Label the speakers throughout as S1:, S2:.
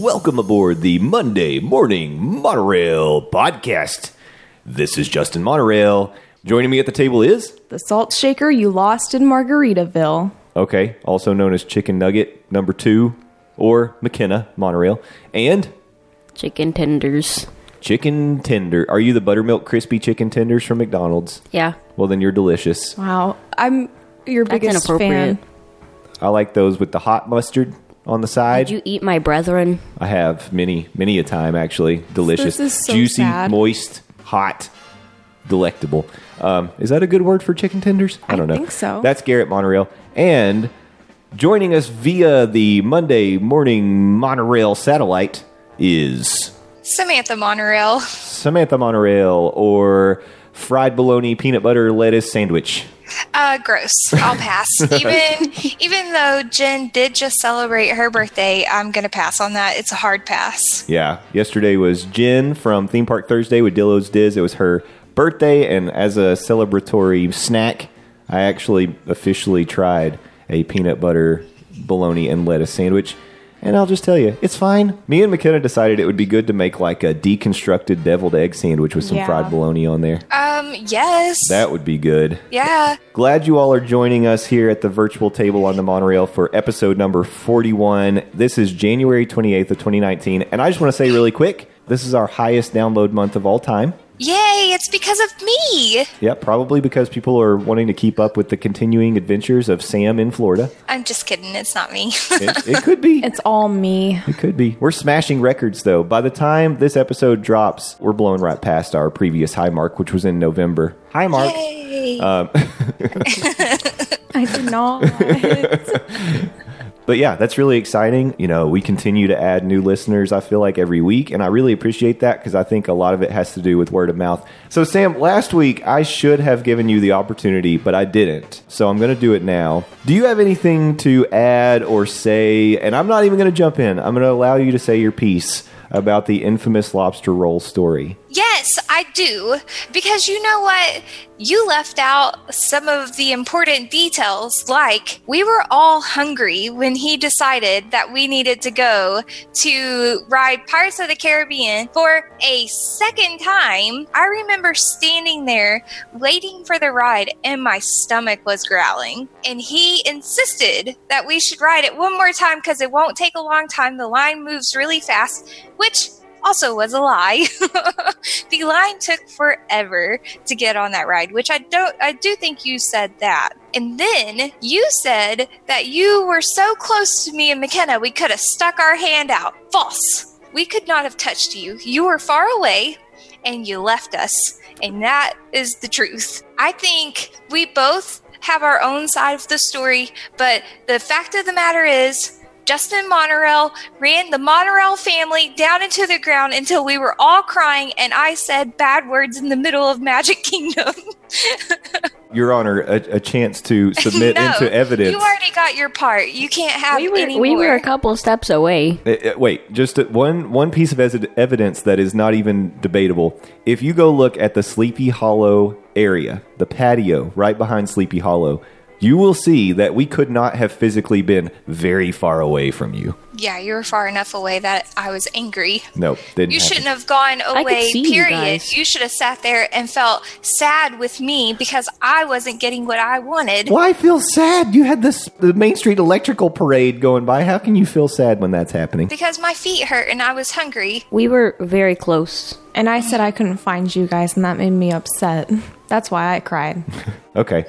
S1: Welcome aboard the Monday Morning Monorail podcast. This is Justin Monorail. Joining me at the table is,
S2: The salt shaker you lost in Margaritaville.
S1: okay, also known as Chicken Nugget number two, or McKenna Monorail, and
S3: Chicken tenders.
S1: Chicken Tender. Are you the buttermilk crispy chicken tenders from McDonald's?
S3: Yeah.
S1: Well, then you're delicious.
S2: Wow. I'm your
S3: That's
S2: biggest
S3: inappropriate.
S2: fan.
S1: I like those with the hot mustard on the side.
S3: Did you eat my brethren?
S1: I have many, many a time actually. Delicious,
S2: This is so
S1: juicy,
S2: sad.
S1: moist, hot, delectable. Um, is that a good word for chicken tenders? I
S2: I
S1: don't know.
S2: think so.
S1: That's Garrett Monorail, and joining us via the Monday morning monorail satellite is
S4: Samantha Monorail.
S1: Samantha Monorail or fried bologna peanut butter lettuce sandwich.
S4: Uh, gross. I'll pass. even even though Jen did just celebrate her birthday, I'm gonna pass on that. It's a hard pass.
S1: Yeah. Yesterday was Jen from Theme Park Thursday with Dillo's Diz. It was her birthday, and as a celebratory snack, I actually officially tried a peanut butter bologna and lettuce sandwich. And I'll just tell you, it's fine. Me and McKenna decided it would be good to make like a deconstructed deviled egg sandwich with some
S2: Yeah.
S1: fried bologna on there.
S4: Um, yes.
S1: That would be good.
S4: yeah.
S1: Glad you all are joining us here at the virtual table on the monorail for episode number 41. This is January 28th of 2019, and I just want to say really quick, this is our highest download month of all time.
S4: Yay! It's because of me.
S1: Yeah, probably because people are wanting to keep up with the continuing adventures of Sam in Florida.
S4: I'm just kidding. It's not me.
S1: It, it could be.
S2: It's all me.
S1: It could be. We're smashing records though. By the time this episode drops, we're blowing right past our previous high mark, which was in November. Hi, Mark.
S4: Yay.
S2: Um, I did not.
S1: But yeah, that's really exciting. You know, we continue to add new listeners, I feel like every week, and I really appreciate that because I think a lot of it has to do with word of mouth. So, Sam, last week I should have given you the opportunity, but I didn't. So, I'm going to do it now. Do you have anything to add or say? And I'm not even going to jump in, I'm going to allow you to say your piece about the infamous lobster roll story.
S4: Yes, I do. Because you know what? You left out some of the important details, like we were all hungry when he decided that we needed to go to ride Pirates of the Caribbean for a second time. I remember standing there waiting for the ride, and my stomach was growling. And he insisted that we should ride it one more time because it won't take a long time. The line moves really fast, which also was a lie. the line took forever to get on that ride, which I don't I do think you said that. And then you said that you were so close to me and McKenna we could have stuck our hand out. False. We could not have touched you. You were far away and you left us. And that is the truth. I think we both have our own side of the story, but the fact of the matter is Justin Monorail ran the Monorail family down into the ground until we were all crying and I said bad words in the middle of Magic Kingdom.
S1: Your Honor, a, a chance to submit
S4: no,
S1: into evidence.
S4: You already got your part. You can't have
S3: We were
S4: any
S3: we were a couple steps away.
S1: Uh, uh, Wait, just uh, one one piece of evidence that is not even debatable. If you go look at the Sleepy Hollow area, the patio right behind Sleepy Hollow, you will see that we could not have physically been very far away from you.
S4: yeah, you were far enough away that I was angry.
S1: No, didn't
S4: You
S1: happen.
S4: shouldn't have gone away,
S3: see you
S4: period. You should have sat there and felt sad with me because I wasn't getting what I wanted.
S1: Well, I feel sad. You had this the Main Street Electrical Parade going by. How can you feel sad when that's happening?
S4: Because my feet hurt and I was hungry.
S3: We were very close.
S2: and I said I couldn't find you guys, and that made me upset. That's why I cried.
S1: Okay.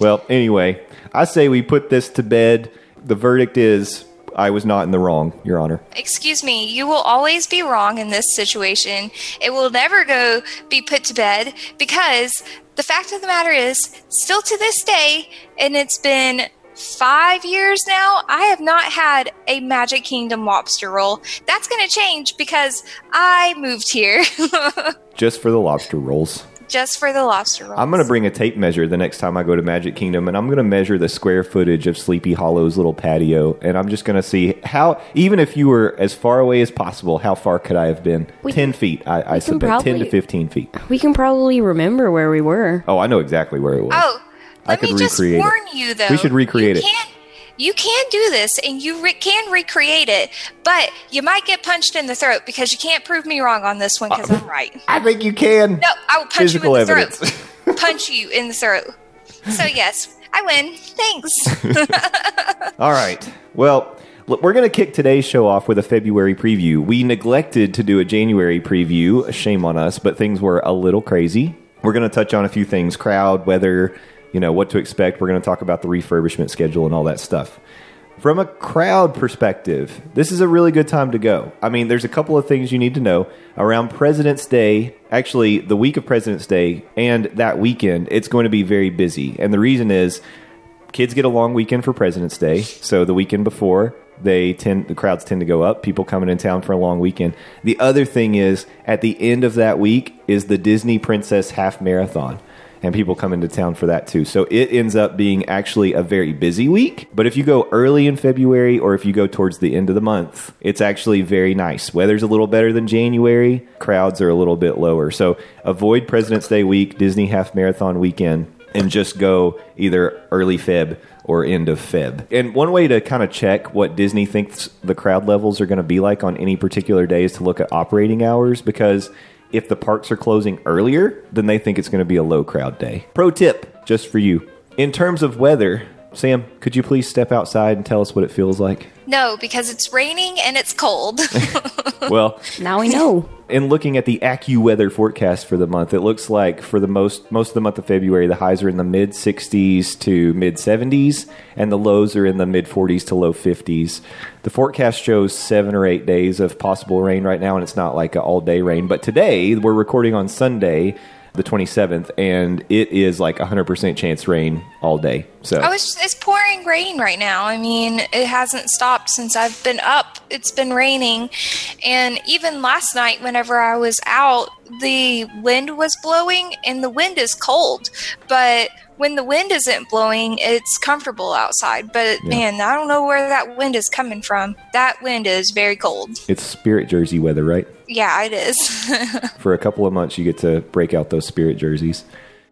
S1: Well, anyway, I say we put this to bed. The verdict is I was not in the wrong, Your Honor.
S4: Excuse me, you will always be wrong in this situation. It will never go be put to bed because the fact of the matter is, still to this day, and it's been five years now, I have not had a Magic Kingdom lobster roll. That's going to change because I moved here
S1: Just for the lobster rolls.
S4: Just for the lobster rolls.
S1: I'm going to bring a tape measure the next time I go to Magic Kingdom, and I'm going to measure the square footage of Sleepy Hollow's little patio, and I'm just going to see how, even if you were as far away as possible, how far could I have been?
S3: We
S1: 10 feet, I, I
S3: can
S1: submit. 10 to 15 feet.
S3: We can probably remember where we were.
S1: Oh, I know exactly where it was.
S4: Oh,
S1: I
S4: let
S1: could
S4: me just
S1: recreate it.
S4: warn you though.
S1: We should recreate
S4: you
S1: it.
S4: You can do this, and you re- can recreate it, but you might get punched in the throat because you can't prove me wrong on this one because uh, I'm right.
S1: I think you can.
S4: No, I will punch
S1: Physical
S4: you in the
S1: evidence.
S4: throat. punch you in the throat. So yes, I win. Thanks.
S1: All right. Well, look, we're going to kick today's show off with a February preview. We neglected to do a January preview. Shame on us, but things were a little crazy. We're going to touch on a few things crowd, weather, you know, what to expect. We're going to talk about the refurbishment schedule and all that stuff. From a crowd perspective, this is a really good time to go. I mean, there's a couple of things you need to know. Around President's Day, actually, the week of President's Day and that weekend, it's going to be very busy. And the reason is kids get a long weekend for President's Day, so the weekend before they tend the crowds tend to go up. People coming in town for a long weekend. The other thing is at the end of that week is the Disney Princess Half Marathon. And people come into town for that too. So it ends up being actually a very busy week. But if you go early in February or if you go towards the end of the month, it's actually very nice. Weather's a little better than January, crowds are a little bit lower. So avoid President's Day week, Disney Half Marathon weekend and just go either early Feb or end of Feb. And one way to kind of check what Disney thinks the crowd levels are going to be like on any particular day is to look at operating hours because if the parks are closing earlier, then they think it's going to be a low crowd day. Pro tip just for you. In terms of weather, Sam, could you please step outside and tell us what it feels like?
S4: no, because it's raining and it's cold.
S1: well,
S3: Now we know.
S1: In looking at the AccuWeather forecast for the month, it looks like for the most most of the month of February, the highs are in the mid 60s to mid 70s, and the lows are in the mid 40s to low 50s. The forecast shows seven or eight days of possible rain right now, and it's not like an all day rain. But today, we're recording on Sunday, the 27th, and it is like 100% chance rain all day. So
S4: Oh, it's, it's pouring rain right now. I mean, it hasn't stopped since I've been up. It's been raining. And even last night, whenever I was out, the wind was blowing, and the wind is cold. But when the wind isn't blowing, it's comfortable outside. But man, I don't know where that wind is coming from. That wind is very cold.
S1: it's spirit jersey weather, right?
S4: Yeah, it is.
S1: for a couple of months, you get to break out those spirit jerseys.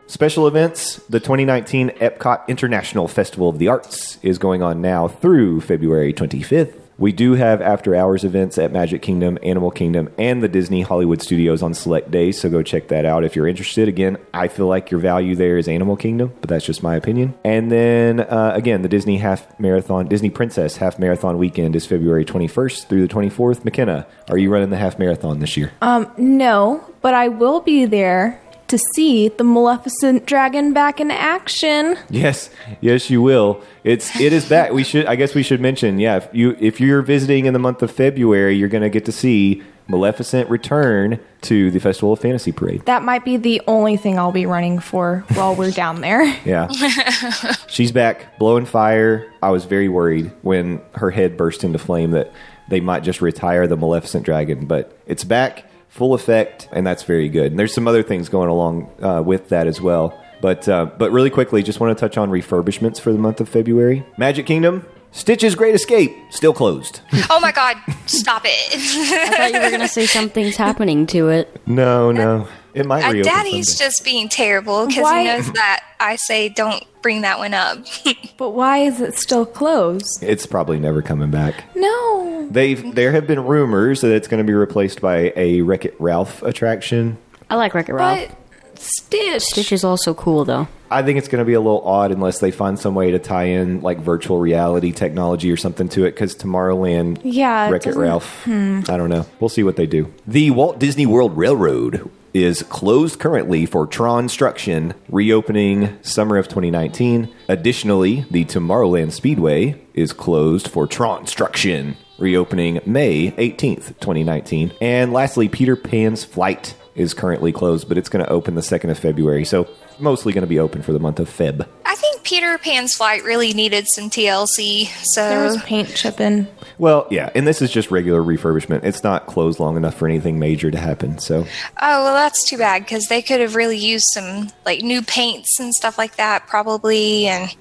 S1: Special events the 2019 Epcot International Festival of the Arts is going on now through February 25th. We do have after hours events at Magic Kingdom, Animal Kingdom, and the Disney Hollywood Studios on select days, so go check that out if you're interested. Again, I feel like your value there is Animal Kingdom, but that's just my opinion. And then uh, again, the Disney Half Marathon, Disney Princess Half Marathon weekend is February 21st through the 24th. McKenna, are you running the half marathon this year?
S2: Um, no, but I will be there to see the Maleficent dragon back in action.
S1: Yes, yes, you will. It's it is back. We should. I guess we should mention. Yeah, if you if you're visiting in the month of February, you're going to get to see Maleficent return to the Festival of Fantasy Parade.
S2: That might be the only thing I'll be running for while we're down there.
S1: Yeah, she's back, blowing fire. I was very worried when her head burst into flame that they might just retire the Maleficent dragon, but it's back, full effect, and that's very good. And there's some other things going along uh, with that as well. But uh, but really quickly, just want to touch on refurbishments for the month of February. Magic Kingdom, Stitch's Great Escape, still closed.
S4: oh my God, stop it.
S3: I thought you were going to say something's happening to it.
S1: no, no, it might
S4: Uh,
S1: reopen
S4: Daddy's
S1: someday.
S4: just being terrible because he knows that I say don't bring that one up.
S2: But why is it still closed?
S1: It's probably never coming back.
S2: No.
S1: They've there have been rumors that it's going to be replaced by a Wreck It Ralph attraction.
S3: I like Wreck-It Ralph.
S2: But Stitch.
S3: Stitch is also cool, though.
S1: I think it's going to be a little odd unless they find some way to tie in like virtual reality technology or something to it. Because Tomorrowland,
S2: Yeah, it
S1: Wreck It
S2: doesn't-
S1: Ralph, I don't know. We'll see what they do. The Walt Disney World Railroad is closed currently for Tronstruction, reopening summer of 2019. Additionally, the Tomorrowland Speedway is closed for Tronstruction, reopening May 18th, 2019. And lastly, Peter Pan's Flight is currently closed, but it's going to open the 2nd of February. So mostly going to be open for the month of Feb.
S4: I think Peter Pan's flight really needed some TLC. So
S2: There was paint chipping.
S1: Well, yeah, and this is just regular refurbishment. It's not closed long enough for anything major to happen. So,
S4: Oh, well, that's too bad because they could have really used some like new paints and stuff like that, probably. And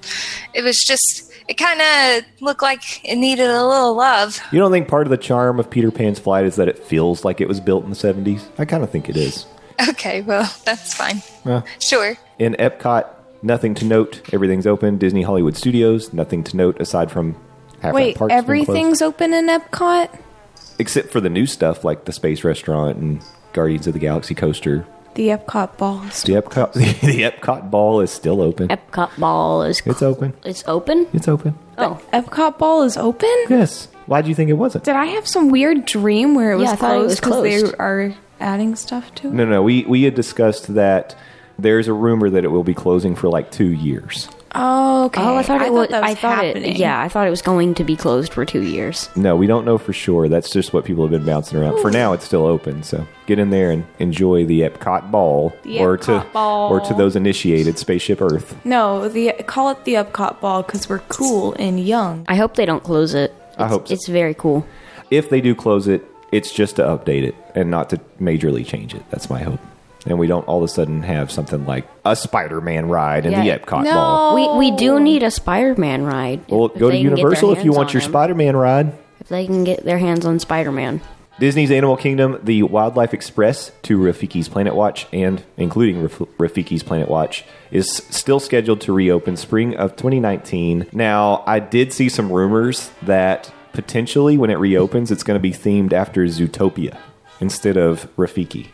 S4: it was just, it kind of looked like it needed a little love.
S1: you don't think part of the charm of Peter Pan's Flight is that it feels like it was built in the 70s? I kind of think it is.
S4: Okay, well, that's fine.
S1: Yeah.
S4: Sure.
S1: In Epcot, nothing to note. Everything's open. Disney Hollywood Studios, nothing to note aside from half
S2: Wait,
S1: that park's been closed.
S2: everything's open in Epcot?
S1: except for the new stuff like the Space Restaurant and Guardians of the Galaxy coaster.
S2: The Epcot balls.
S1: The Epcot, the Epcot ball is still open.
S3: Epcot ball is
S1: It's open.
S3: it's open.
S1: It's open.
S3: Oh,
S2: Epcot ball is open?
S1: Yes. Why do you think it wasn't?
S2: Did I have some weird dream where it was
S3: Yeah, I thought it was
S2: closed because they
S3: closed.
S2: are adding stuff to it?
S1: No, no. We we had discussed that there's a rumor that it will be closing for like two years.
S2: Oh, okay.
S3: oh, I thought it was.
S2: that was
S3: I thought
S2: happening.
S3: it. Yeah, I thought it was going to be closed for two years.
S1: No, we don't know for sure. That's just what people have been bouncing around. For now, it's still open. So get in there and enjoy the Epcot ball,
S2: The
S1: or to
S2: ball.
S1: or to those initiated, Spaceship Earth.
S2: No, the call it the Epcot ball because we're cool and young.
S3: I hope they don't close it.
S1: I hope so.
S3: it's very cool.
S1: If they do close it, it's just to update it and not to majorly change it. That's my hope. And we don't all of a sudden have something like a Spider-Man ride in the
S3: Yeah.
S1: Epcot
S2: No.
S1: ball.
S3: We we do need a Spider-Man ride.
S1: Well,
S3: If
S1: go to
S3: they can get their
S1: Universal if you want your
S3: him.
S1: Spider-Man ride.
S3: If they can get their hands on Spider-Man.
S1: Disney's Animal Kingdom, the Wildlife Express to Rafiki's Planet Watch, and including Raf- Rafiki's Planet Watch, is still scheduled to reopen spring of 2019. Now, I did see some rumors that potentially when it reopens, it's going to be themed after Zootopia instead of Rafiki.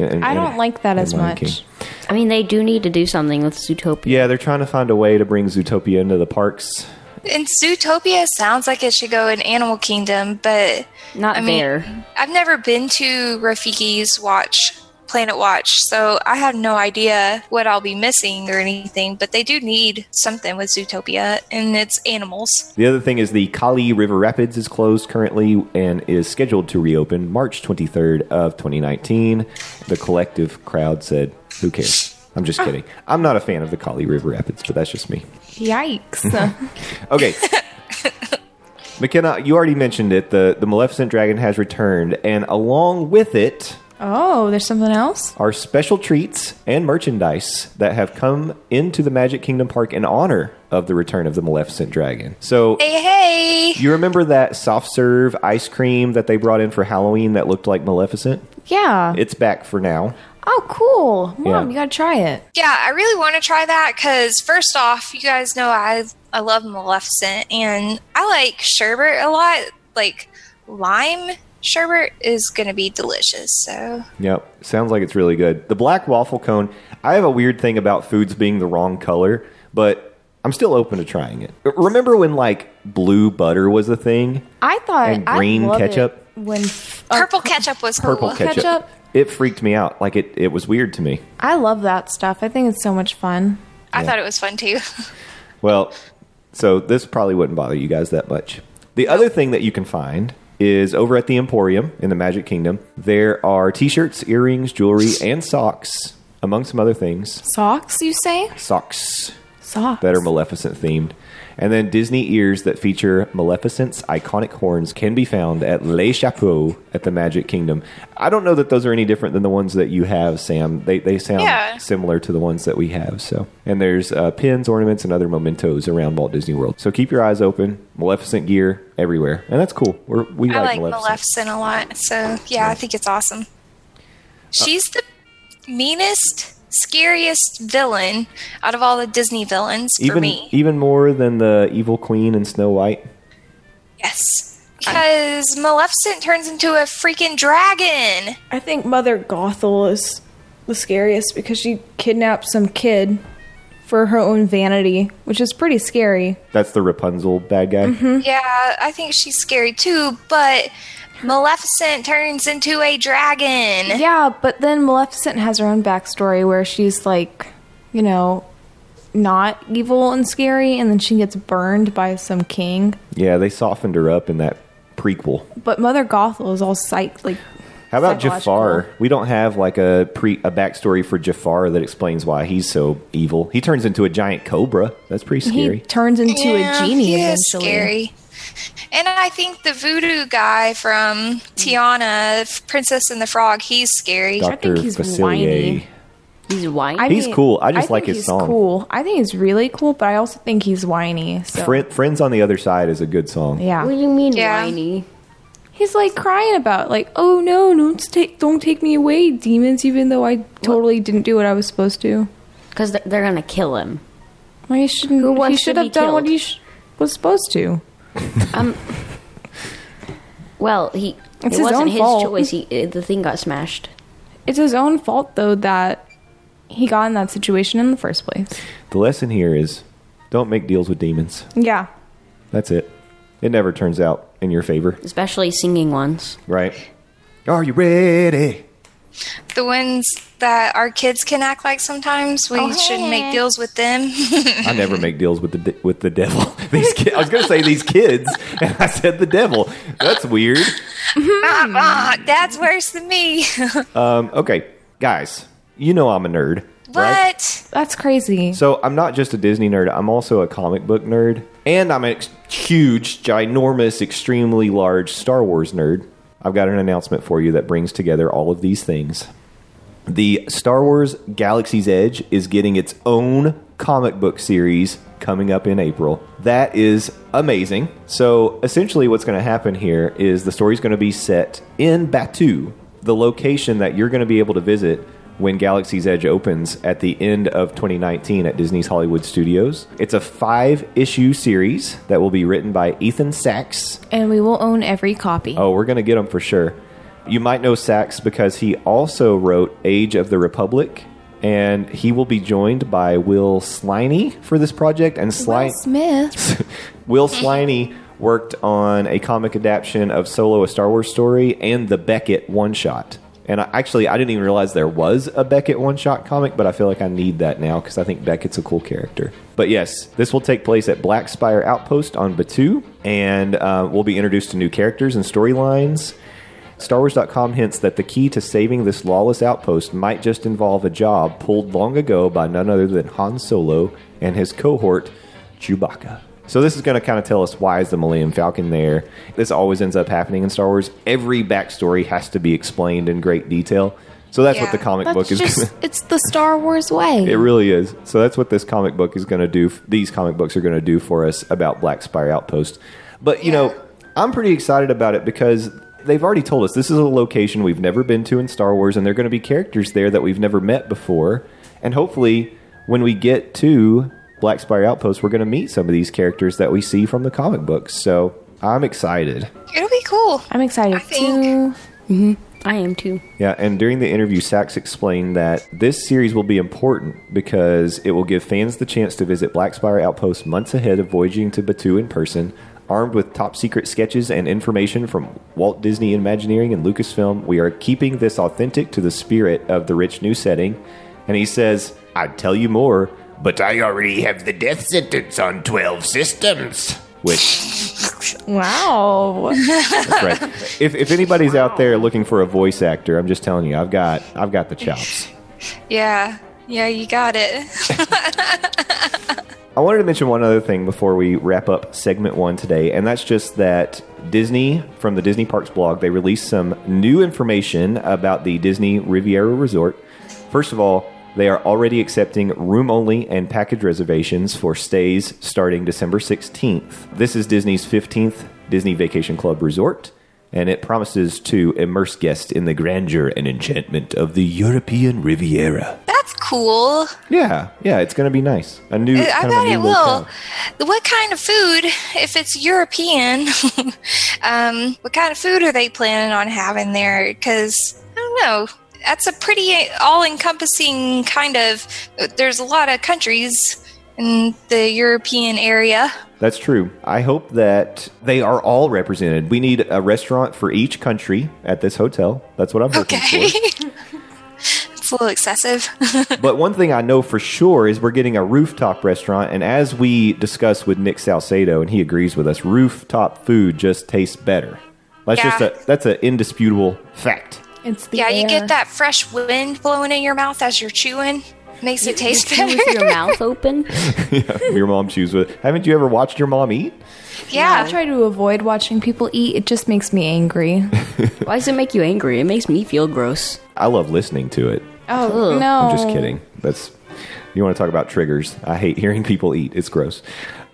S1: And-
S2: I don't like that as
S1: Lion
S2: much.
S1: King.
S3: I mean, they do need to do something with Zootopia.
S1: Yeah, they're trying to find a way to bring Zootopia into the parks.
S4: And Zootopia sounds like it should go in Animal Kingdom, but
S3: Not
S4: I mean,
S3: there.
S4: I've never been to Rafiki's Watch, Planet Watch, so I have no idea what I'll be missing or anything. But they do need something with Zootopia, and it's animals.
S1: The other thing is the Kali River Rapids is closed currently and is scheduled to reopen March 23rd of 2019. The collective crowd said, "Who cares?" I'm just ah. kidding. I'm not a fan of the Kali River Rapids, but that's just me.
S2: Yikes.
S1: Okay. McKenna, you already mentioned it. The the Maleficent Dragon has returned, and along with it
S2: oh, there's something else?
S1: are special treats and merchandise that have come into the Magic Kingdom Park in honor of the return of the Maleficent Dragon. So
S4: Hey, hey!
S1: You remember that soft serve ice cream that they brought in for Halloween that looked like Maleficent?
S2: Yeah.
S1: It's back for now.
S2: oh, cool. Mom,
S1: Yeah.
S2: you gotta try it.
S4: Yeah, I really want to try that because first off, you guys know I I love Maleficent, and I like sherbet a lot. Like lime sherbet is gonna be delicious. So
S1: Yep. Sounds like it's really good. The black waffle cone, I have a weird thing about foods being the wrong color, but I'm still open to trying it. Remember when like blue butter was a thing?
S2: I thought
S1: And green
S2: love
S1: ketchup?
S2: it when uh,
S4: purple ketchup was cool.
S1: Purple ketchup.
S2: ketchup?
S1: It freaked me out. Like it, it was weird to me.
S2: I love that stuff. I think it's so much fun.
S4: I thought it was fun too.
S1: Well, so this probably wouldn't bother you guys that much. The other thing that you can find is over at the Emporium in the Magic Kingdom. There are t-shirts, earrings, jewelry, and socks, among some other things.
S2: Socks, you say?
S1: Socks
S2: Socks.
S1: that are Maleficent themed. And then Disney ears that feature Maleficent's iconic horns can be found at Les Chapeaux at the Magic Kingdom. I don't know that those are any different than the ones that you have, Sam. They, they sound
S4: Yeah.
S1: similar to the ones that we have. So, and there's uh, pins, ornaments, and other mementos around Walt Disney World. So keep your eyes open. Maleficent gear everywhere, and that's cool. We're, we
S4: I
S1: like,
S4: like
S1: Maleficent.
S4: Maleficent a lot. So yeah, I think it's awesome. She's the meanest, scariest villain out of all the Disney villains for
S1: even
S4: me.
S1: even more than the Evil Queen and Snow White.
S4: Yes. Because Maleficent turns into a freaking dragon.
S2: I think Mother Gothel is the scariest because she kidnapped some kid for her own vanity, which is pretty scary.
S1: That's the Rapunzel bad guy. Mm-hmm.
S4: Yeah, I think she's scary too, but Maleficent turns into a dragon.
S2: Yeah, but then Maleficent has her own backstory where she's like, you know, not evil and scary, and then she gets burned by some king.
S1: Yeah, they softened her up in that prequel.
S2: But Mother Gothel is all psyched, like.
S1: How about. Jafar? We don't have like a pre a backstory for Jafar that explains why he's so evil. He turns into a giant cobra. That's pretty
S2: He
S1: scary.
S2: turns into
S4: Yeah,
S2: a genie
S4: he is
S2: eventually.
S4: scary. And I think the voodoo guy from hmm. Tiana, Princess and the Frog, he's scary.
S1: Doctor
S2: think he's
S1: Facilier.
S2: whiny.
S3: He's white.
S2: I
S1: He's cool. I just like
S2: think
S1: his
S2: he's
S1: song.
S2: Cool. I think he's really cool, but I also think he's whiny. So
S1: Friend, Friends on the other side is a good song.
S2: yeah,
S3: what do you mean
S4: Yeah.
S3: whiny?
S2: he's like crying about like, oh no, don't take don't take me away, demons. Even though I totally didn't do what I was supposed to.
S3: Because they're, they're gonna kill him.
S2: Well, he shouldn't.
S3: Who
S2: he
S3: wants to
S2: should
S3: be
S2: have done what
S3: killed?
S2: he sh- was supposed to.
S3: Um. Well, he.
S2: It's
S3: it
S2: his
S3: wasn't
S2: own
S3: his
S2: fault.
S3: choice. He, uh, the thing got smashed.
S2: It's his own fault though that he got in that situation in the first place.
S1: The lesson here is don't make deals with demons.
S2: Yeah.
S1: That's it. It never turns out in your favor,
S3: Especially singing ones.
S1: right? Are you ready?
S4: The ones that our kids can act like sometimes, we
S2: Oh,
S4: shouldn't make deals with them.
S1: I never make deals with the de- with the devil. These ki- I was going to say these kids, and I said the devil. That's weird.
S4: Ah, That's worse than me.
S1: Um, okay, guys, you know I'm a nerd, right?
S4: what?
S2: That's crazy.
S1: So I'm not just a Disney nerd. I'm also a comic book nerd, and I'm a ex- huge, ginormous, extremely large Star Wars nerd. I've got an announcement for you that brings together all of these things. The Star Wars Galaxy's Edge is getting its own comic book series coming up in April. That is amazing. So, essentially, what's going to happen here is the story's going to be set in Batuu, the location that you're going to be able to visit when Galaxy's Edge opens at the end of 2019 at Disney's Hollywood Studios. It's a five issue series that will be written by Ethan Sacks
S2: and we will own every copy.
S1: Oh, we're going to get them for sure. You might know Sacks because he also wrote Age of the Republic, and he will be joined by Will Sliney for this project. And
S2: Will Smith.
S1: Will Sliney worked on a comic adaptation of Solo: A Star Wars Story and the Beckett one shot. And I, actually, I didn't even realize there was a Beckett one shot comic, but I feel like I need that now because I think Beckett's a cool character. But yes, this will take place at Black Spire Outpost on Batuu, and uh, we'll be introduced to new characters and storylines. StarWars.com hints that the key to saving this lawless outpost might just involve a job pulled long ago by none other than Han Solo and his cohort, Chewbacca. So this is going to kind of tell us why is the Millennium Falcon there. This always ends up happening in Star Wars. Every backstory has to be explained in great detail. So that's what the comic book is.
S2: just,
S1: Gonna,
S2: it's the Star Wars way.
S1: it really is. So that's what this comic book is going to do. These comic books are going to do for us about Black Spire Outpost. But you know, I'm pretty excited about it because they've already told us this is a location we've never been to in Star Wars, and there are going to be characters there that we've never met before. And hopefully, when we get to Black Spire Outpost, we're going to meet some of these characters that we see from the comic books. So I'm excited.
S4: It'll be cool.
S2: I'm excited
S4: I think-
S2: too. Mm-hmm.
S3: I am too.
S1: Yeah, and during the interview, Sacks explained that this series will be important because it will give fans the chance to visit Black Spire Outpost months ahead of voyaging to Batuu in person. Armed with top secret sketches and information from Walt Disney Imagineering and Lucasfilm, we are keeping this authentic to the spirit of the rich new setting. And he says, I'd tell you more, but I already have the death sentence on 12 systems. Which
S2: Wow.
S1: That's right. If, if anybody's out there looking for a voice actor, I'm just telling you, I've got I've got the chops.
S4: Yeah. Yeah, you got it.
S1: I wanted to mention one other thing before we wrap up segment one today, and that's just that Disney, from the Disney Parks blog, they released some new information about the Disney Riviera Resort. First of all, they are already accepting room only and package reservations for stays starting December 16th. This is Disney's 15th Disney Vacation Club resort, and it promises to immerse guests in the grandeur and enchantment of the European Riviera.
S4: That's cool.
S1: Yeah, yeah, it's going to be nice. A new,
S4: I bet
S1: new
S4: it will.
S1: locale.
S4: What kind of food, if it's European, um, what kind of food are they planning on having there? Because, I don't know. That's a pretty all encompassing kind of. There's a lot of countries in the European area.
S1: That's true. I hope that they are all represented. We need a restaurant for each country at this hotel. That's what I'm hoping
S4: Okay.
S1: for.
S4: it's a little excessive.
S1: But one thing I know for sure is we're getting a rooftop restaurant, and as we discussed with Nick Salcedo, and he agrees with us, rooftop food just tastes better. That's
S4: Yeah.
S1: just a that's an indisputable fact.
S2: It's the
S4: yeah, you get that fresh wind blowing in your mouth as you're chewing. Makes it taste
S3: Chew
S4: better.
S3: with your mouth open.
S1: yeah, your mom chews with. Haven't you ever watched your mom eat?
S4: yeah.
S2: I try to avoid watching people eat. It just makes me angry.
S3: Why does it make you angry? It makes me feel gross.
S1: I love listening to it.
S2: Oh
S3: Ugh.
S2: no!
S1: I'm just kidding. That's you want to talk about triggers. I hate hearing people eat. It's gross.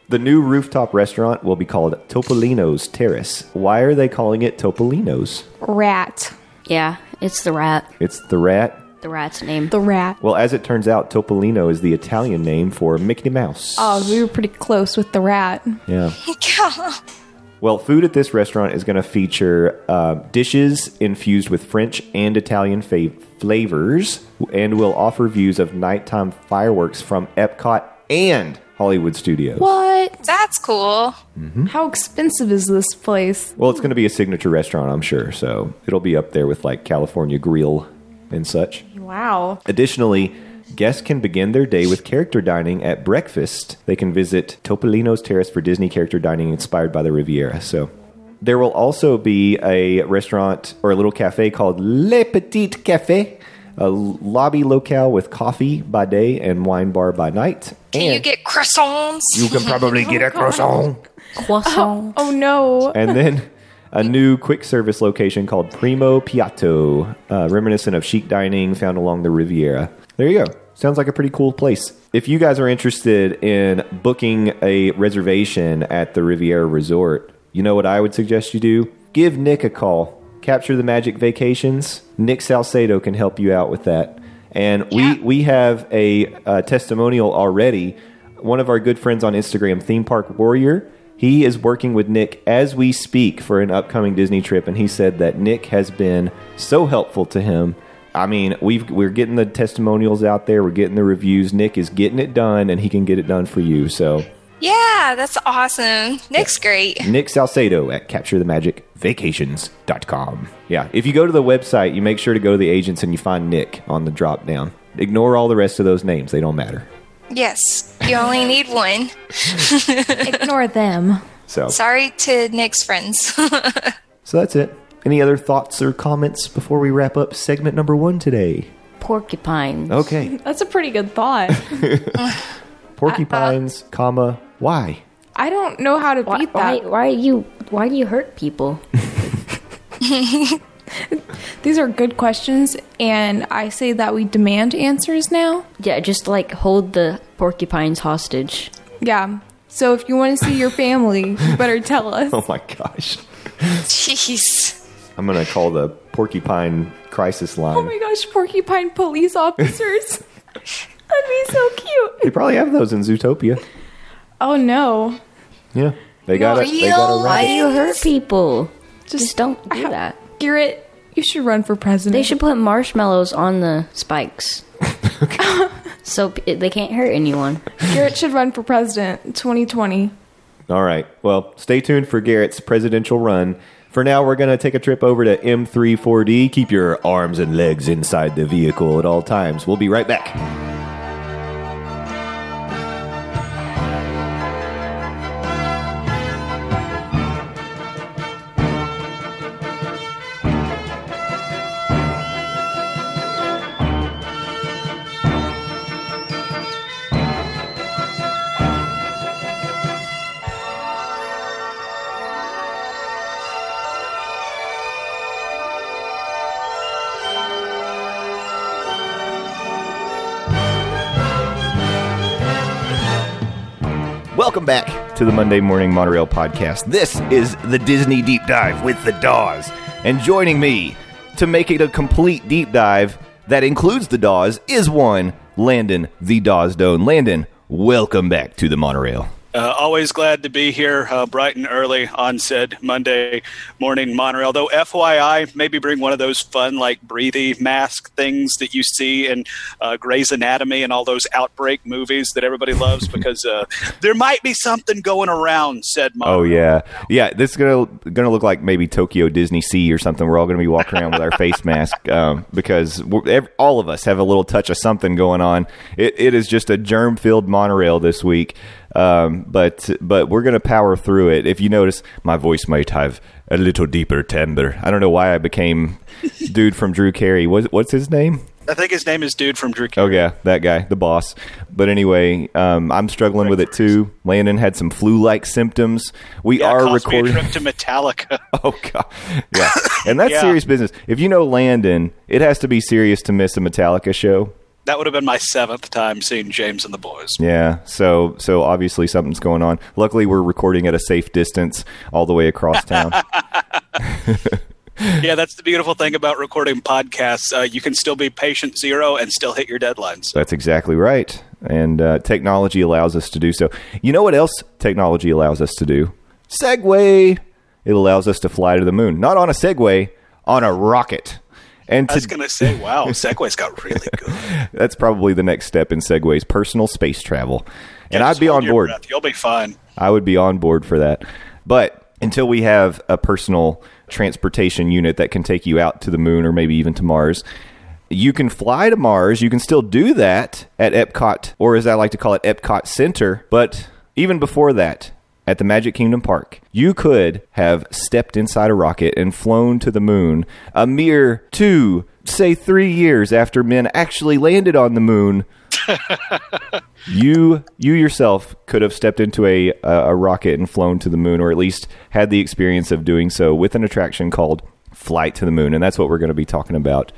S1: The new rooftop restaurant will be called Topolino's Terrace. Why are they calling it Topolino's?
S2: Rat.
S3: Yeah, it's the rat.
S1: It's the rat.
S3: The rat's name.
S2: The rat.
S1: Well, as it turns out, Topolino is the Italian name for Mickey Mouse.
S2: Oh, we were pretty close with the rat.
S1: Yeah. Well, food at this restaurant is going to feature uh, dishes infused with French and Italian fa- flavors and will offer views of nighttime fireworks from Epcot and Hollywood Studios.
S2: What?
S4: That's cool. Mm-hmm.
S2: How expensive is this place?
S1: Well, it's going to be a signature restaurant, I'm sure, so it'll be up there with like California Grill and such.
S2: Wow.
S1: Additionally, guests can begin their day with character dining at breakfast. They can visit Topolino's Terrace for Disney character dining inspired by the Riviera. So there will also be a restaurant or a little cafe called Le Petit Café, a lobby locale with coffee by day and wine bar by night.
S4: Can you get croissants?
S1: you can probably get a croissant.
S3: Croissant.
S2: Oh no.
S1: and then a new quick service location called Primo Piatto, uh, reminiscent of chic dining found along the Riviera. There you go. Sounds like a pretty cool place. If you guys are interested in booking a reservation at the Riviera Resort, you know what I would suggest you do? Give Nick a call. Capture the Magic Vacations. Nick Salcedo can help you out with that. And we, we have a, uh testimonial already. One of our good friends on Instagram, Theme Park Warrior, he is working with Nick as we speak for an upcoming Disney trip, and he said that Nick has been so helpful to him. I mean, we've we're getting the testimonials out there, we're getting the reviews. Nick is getting it done, and he can get it done for you. So,
S4: Yeah, that's awesome. Nick's great.
S1: Nick Salcedo at CaptureTheMagicVacations.com. Yeah, if you go to the website, you make sure to go to the agents and you find Nick on the drop down. Ignore all the rest of those names; they don't matter.
S4: Yes, you only need one.
S2: Ignore them.
S1: So,
S4: Sorry to Nick's friends.
S1: so that's it. Any other thoughts or comments before we wrap up segment number one today?
S3: Porcupines.
S1: Okay.
S2: That's a pretty good thought.
S1: Porcupines, uh, uh, comma, why?
S2: I don't know how to
S3: Why,
S2: beat
S3: why,
S2: that.
S3: why you why do you hurt people?
S2: These are good questions, and I say that we demand answers now.
S3: Yeah, just like hold the porcupines hostage.
S2: Yeah. So if you want to see your family, you better tell us.
S1: Oh my gosh.
S4: Jeez.
S1: I'm going to call the porcupine crisis line.
S2: Oh my gosh, porcupine police officers. That'd be so cute.
S1: they probably have those in Zootopia.
S2: Oh no.
S1: Yeah. They got it. They got
S4: Real
S1: a
S3: Why do
S1: rabbit.
S3: you hurt people?
S2: Just,
S3: Just don't do
S2: how-
S3: that.
S2: Garrett, you should run for president.
S3: They should put marshmallows on the spikes. so p- they can't hurt anyone.
S2: Garrett should run for president 2020.
S1: All right. Well, stay tuned for Garrett's presidential run. For now, we're going to take a trip over to M34D. Keep your arms and legs inside the vehicle at all times. We'll be right back. To the Monday Morning Monorail podcast. This is the Disney Deep Dive with the Doz. And joining me to make it a complete deep dive that includes the Doz is one Landon the Doz Doan. Landon, welcome back to the Monorail.
S5: Uh, always glad to be here, uh, bright and early on said Monday morning monorail. Though, FYI, maybe bring one of those fun, like breathy mask things that you see in uh, Grey's Anatomy and all those outbreak movies that everybody loves, because uh, there might be something going around. Said monorail.
S1: Oh yeah, yeah. This is gonna gonna look like maybe Tokyo Disney Sea or something. We're all gonna be walking around with our face mask um, because we're, ev- all of us have a little touch of something going on. It, it is just a germ filled monorail this week. Um, but but we're gonna power through it. If you notice, my voice might have a little deeper timbre. I don't know why I became dude from Drew Carey. What, what's his name?
S5: I think his name is Dude from Drew.
S1: Oh yeah, that guy, the boss. But anyway, um, I'm struggling with it too. Landon had some flu-like symptoms. We
S5: Yeah,
S1: are recording.
S5: trip to Metallica.
S1: Oh god, yeah, and that's
S5: Yeah.
S1: serious business. If you know Landon, it has to be serious to miss a Metallica show.
S5: That would have been my seventh time seeing James and the Boys.
S1: Yeah, so so obviously something's going on. Luckily, we're recording at a safe distance all the way across town.
S5: Yeah, that's the beautiful thing about recording podcasts. Uh, you can still be patient zero and still hit your deadlines.
S1: That's exactly right. And uh, technology allows us to do so. You know what else technology allows us to do? Segway. It allows us to fly to the moon. Not on a Segway, on a rocket. And
S5: I was going to say, wow, Segway's got really good.
S1: that's probably the next step in Segway's personal space travel. And I'd be on board.
S5: breath. You'll be fine.
S1: I would be on board for that. But until we have a personal transportation unit that can take you out to the moon or maybe even to Mars, you can fly to Mars. You can still do that at Epcot, or as I like to call it, Epcot Center. But even before that, at the Magic Kingdom Park, you could have stepped inside a rocket and flown to the moon a mere two, say three years after men actually landed on the moon. You you yourself could have stepped into a a a rocket and flown to the moon, or at least had the experience of doing so with an attraction called Flight to the Moon, and that's what we're going to be talking about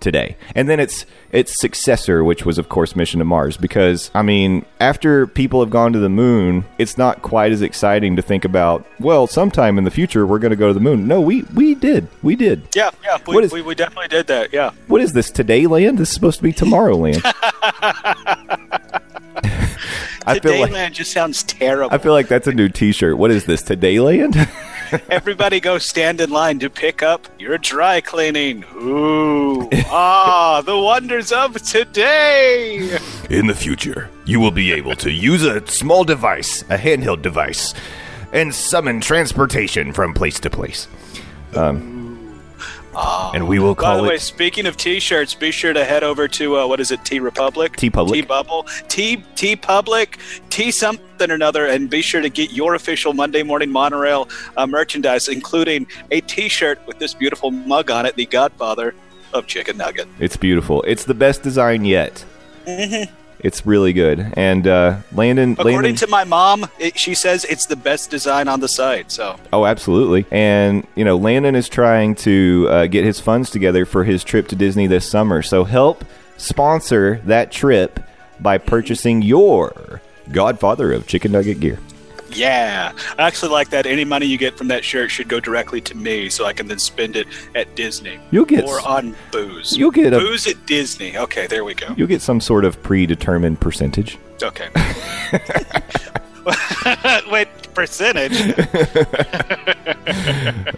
S1: today. And then its its successor, which was of course Mission to Mars, because I mean, after people have gone to the moon, it's not quite as exciting to think about. Well, sometime in the future we're going to go to the moon. No, we we did, we did.
S5: Yeah, yeah, we,
S1: is-
S5: we, we definitely did that. Yeah.
S1: What is this today land? This is supposed to be tomorrow land. I feel like
S5: Land just sounds terrible.
S1: I feel like that's a new T-shirt. What is this today land?
S5: Everybody go stand in line to pick up your dry cleaning. Ooh, ah, the wonders of today.
S6: In the future, you will be able to use a small device, a handheld device, and summon transportation from place to place. Um, and we will call it.
S5: By the way, speaking of T-shirts, be sure to head over to uh, what is it, T Republic,
S1: T-Public.
S5: T Bubble, T T Public, T something or another, and be sure to get your official Monday Morning Monorail uh, merchandise, including a T-shirt with this beautiful mug on it, the Godfather of Chicken Nugget.
S1: It's beautiful. It's the best design yet. It's really good. And uh, Landon,
S5: According
S1: Landon,
S5: to my mom, it, she says it's the best design on the site. So
S1: oh, absolutely. And you know, Landon is trying to uh, get his funds together for his trip to Disney this summer. So help sponsor that trip by purchasing your Godfather of Chicken Nugget gear.
S5: Yeah, I actually like that. Any money you get from that shirt should go directly to me, so I can then spend it at Disney
S1: You'll get
S5: or on booze.
S1: you'll get a
S5: booze at Disney. Okay, there we go.
S1: you'll get some sort of predetermined percentage.
S5: Okay. Wait, percentage?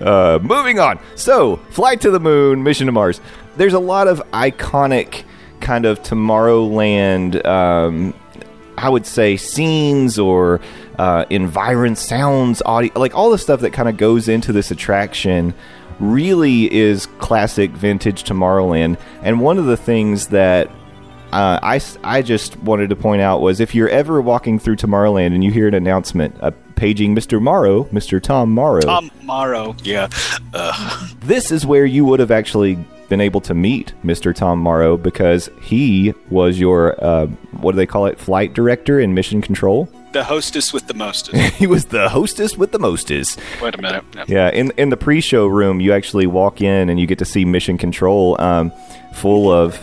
S1: Uh, moving on. So, flight to the moon, mission to Mars. There's a lot of iconic kind of Tomorrowland, um, I would say, scenes or uh, environment, sounds, audio, like all the stuff that kind of goes into this attraction. Really is classic vintage Tomorrowland, and one of the things that uh, I, I just wanted to point out was if you're ever walking through Tomorrowland and you hear an announcement uh, paging Mr. Morrow, Mr. Tom Morrow,
S5: Tom Morrow. Yeah. Uh,
S1: this is where you would have actually been able to meet Mr. Tom Morrow because he was your uh, what do they call it, flight director in Mission Control.
S5: The hostess with the mostest.
S1: He was the hostess with the mostest.
S5: Wait a minute. No.
S1: Yeah, in in the pre-show room, you actually walk in and you get to see Mission Control, um, full of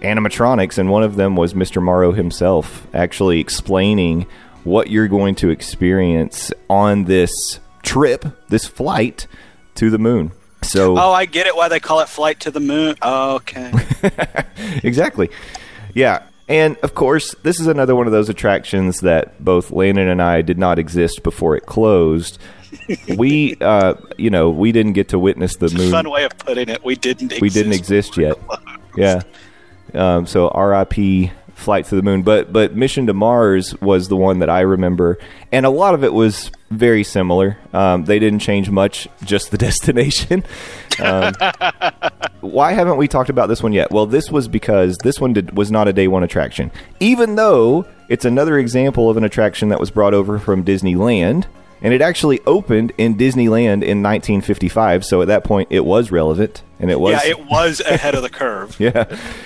S1: animatronics, and one of them was Mr. Morrow himself, actually explaining what you're going to experience on this trip, this flight to the moon. So
S5: Oh, I get it. Why they call it Flight to the Moon. Okay.
S1: exactly. Yeah. And of course, this is another one of those attractions that both Landon and I did not exist before it closed. we, uh, you know, we didn't get to witness the moon.
S5: Fun way of putting it. We didn't. Exist
S1: we didn't exist yet. Yeah. Um, so R.I.P. Flight to the Moon, but but Mission to Mars was the one that I remember, and a lot of it was very similar. Um, they didn't change much, just the destination. Um, why haven't we talked about this one yet? Well, this was because this one did, was not a day one attraction, even though it's another example of an attraction that was brought over from Disneyland. And it actually opened in Disneyland in 1955, so at that point it was relevant, and it was
S5: Yeah, it was ahead of the curve.
S1: yeah.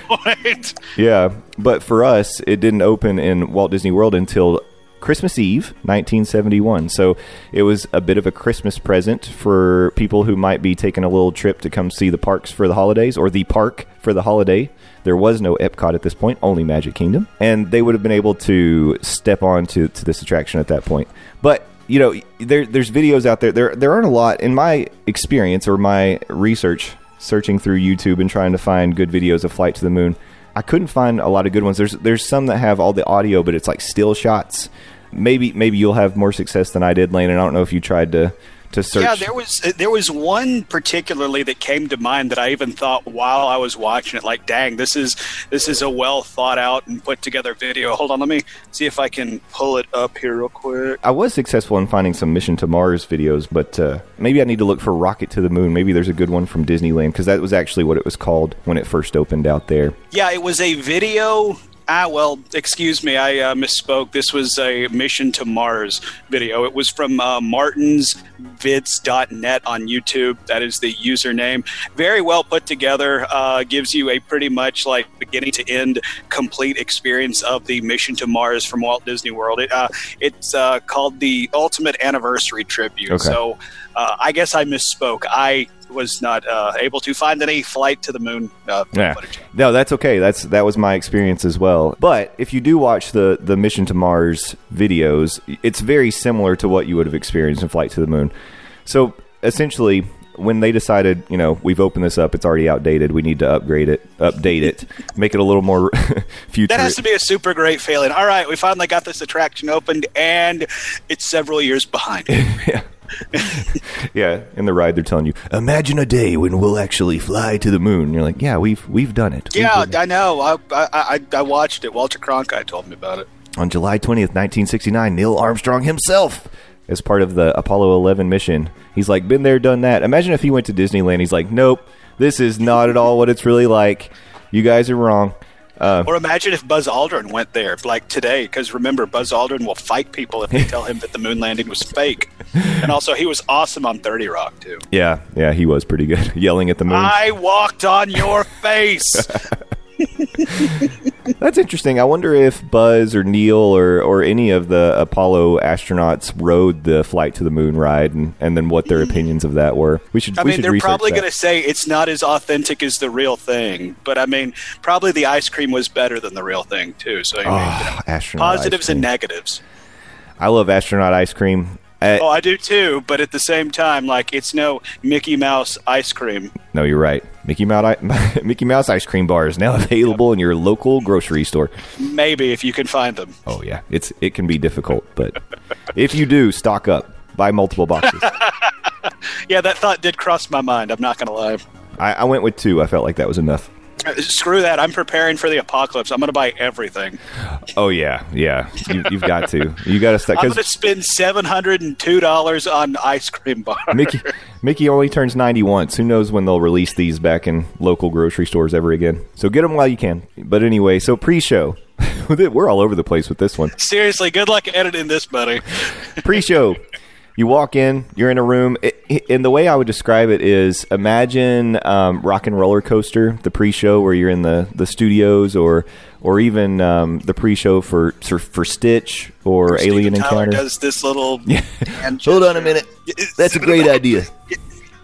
S1: Yeah, but for us, it didn't open in Walt Disney World until Christmas Eve, 1971. So it was a bit of a Christmas present for people who might be taking a little trip to come see the parks for the holidays or the park for the holiday. There was no Epcot at this point, only Magic Kingdom. And they would have been able to step on to, to this attraction at that point. But you know, there, there's videos out there. There, there aren't a lot in my experience or my research, searching through YouTube and trying to find good videos of Flight to the Moon. I couldn't find a lot of good ones. There's, there's some that have all the audio, but it's like still shots. Maybe, maybe you'll have more success than I did, Lane. And I don't know if you tried to, to search.
S5: Yeah, there was there was one particularly that came to mind that I even thought while I was watching it, like, dang, this is this is a well thought out and put together video. Hold on, let me see if I can pull it up here real quick.
S1: I was successful in finding some Mission to Mars videos, but uh, maybe I need to look for Rocket to the Moon. Maybe there's a good one from Disneyland because that was actually what it was called when it first opened out there.
S5: Yeah, it was a video. Ah, well, excuse me, I uh, misspoke. This was a Mission to Mars video. It was from uh, martinsvids.net on YouTube. That is the username. Very well put together. Uh, gives you a pretty much like beginning to end complete experience of the Mission to Mars from Walt Disney World. It, uh, it's uh, called the Ultimate Anniversary Tribute.
S1: Okay.
S5: So uh, I guess I misspoke. I was not uh, able to find any flight to the moon uh,
S1: Yeah.
S5: footage.
S1: No, that's okay. That's that was my experience as well. But if you do watch the the Mission to Mars videos, it's very similar to what you would have experienced in Flight to the Moon. So essentially, when they decided, you know, we've opened this up, it's already outdated. We need to upgrade it, update it, make it a little more future.
S5: That has to be a super great feeling. All right, we finally got this attraction opened, and it's several years behind.
S1: yeah, in the ride, they're telling you, imagine a day when we'll actually fly to the moon. And you're like, yeah, we've we've done it. We've
S5: yeah,
S1: done it."
S5: I know. I, I I I watched it. Walter Cronkite told me about it.
S1: On July 20th, 1969, Neil Armstrong himself, as part of the Apollo 11 mission, he's like, been there, done that. Imagine if he went to Disneyland. He's like, nope, this is not at all what it's really like. You guys are wrong. Uh,
S5: Or imagine if Buzz Aldrin went there, like today, because remember, Buzz Aldrin will fight people if they tell him that the moon landing was fake. And also, he was awesome on 30 Rock, too.
S1: yeah, yeah, he was pretty good, yelling at the moon.
S5: I walked on your face.
S1: That's interesting. I wonder if Buzz or Neil or, or any of the Apollo astronauts rode the flight to the moon ride, and, and then what their mm. opinions of that were. We should.
S5: I
S1: we
S5: mean,
S1: should
S5: they're probably going to say it's not as authentic as the real thing, but I mean, probably the ice cream was better than the real thing too. So I mean, you ah, know,
S1: Oh, astronaut
S5: positives and negatives.
S1: I love astronaut ice cream. Uh,
S5: Oh, I do too, but at the same time, like it's no Mickey Mouse ice cream.
S1: No, you're right. Mickey Mouse, Mickey Mouse ice cream bar is now available in your local grocery store.
S5: Maybe if you can find them.
S1: Oh yeah, it's it can be difficult, but if you do, stock up, buy multiple boxes.
S5: Yeah, that thought did cross my mind. I'm not going to lie.
S1: I, I went with two. I felt like that was enough.
S5: Screw that. I'm preparing for the apocalypse. I'm going to buy everything.
S1: Oh yeah, yeah. You, you've got to. You got to
S5: I'm going to spend seven hundred and two dollars on ice cream bar.
S1: Mickey Mickey only turns ninety once. Who knows when they'll release these back in local grocery stores ever again? So get them while you can. But anyway, so pre-show. We're all over the place with this one.
S5: Seriously, good luck editing this, buddy.
S1: pre-show you walk in you're in a room. It, and the way i would describe it is imagine um, rock and roller coaster the pre-show where you're in the, the studios or or even um, the pre-show for for, for stitch or alien
S5: Tyler
S1: encounter.
S5: does this little. hand
S1: hold on a minute. That's a great idea.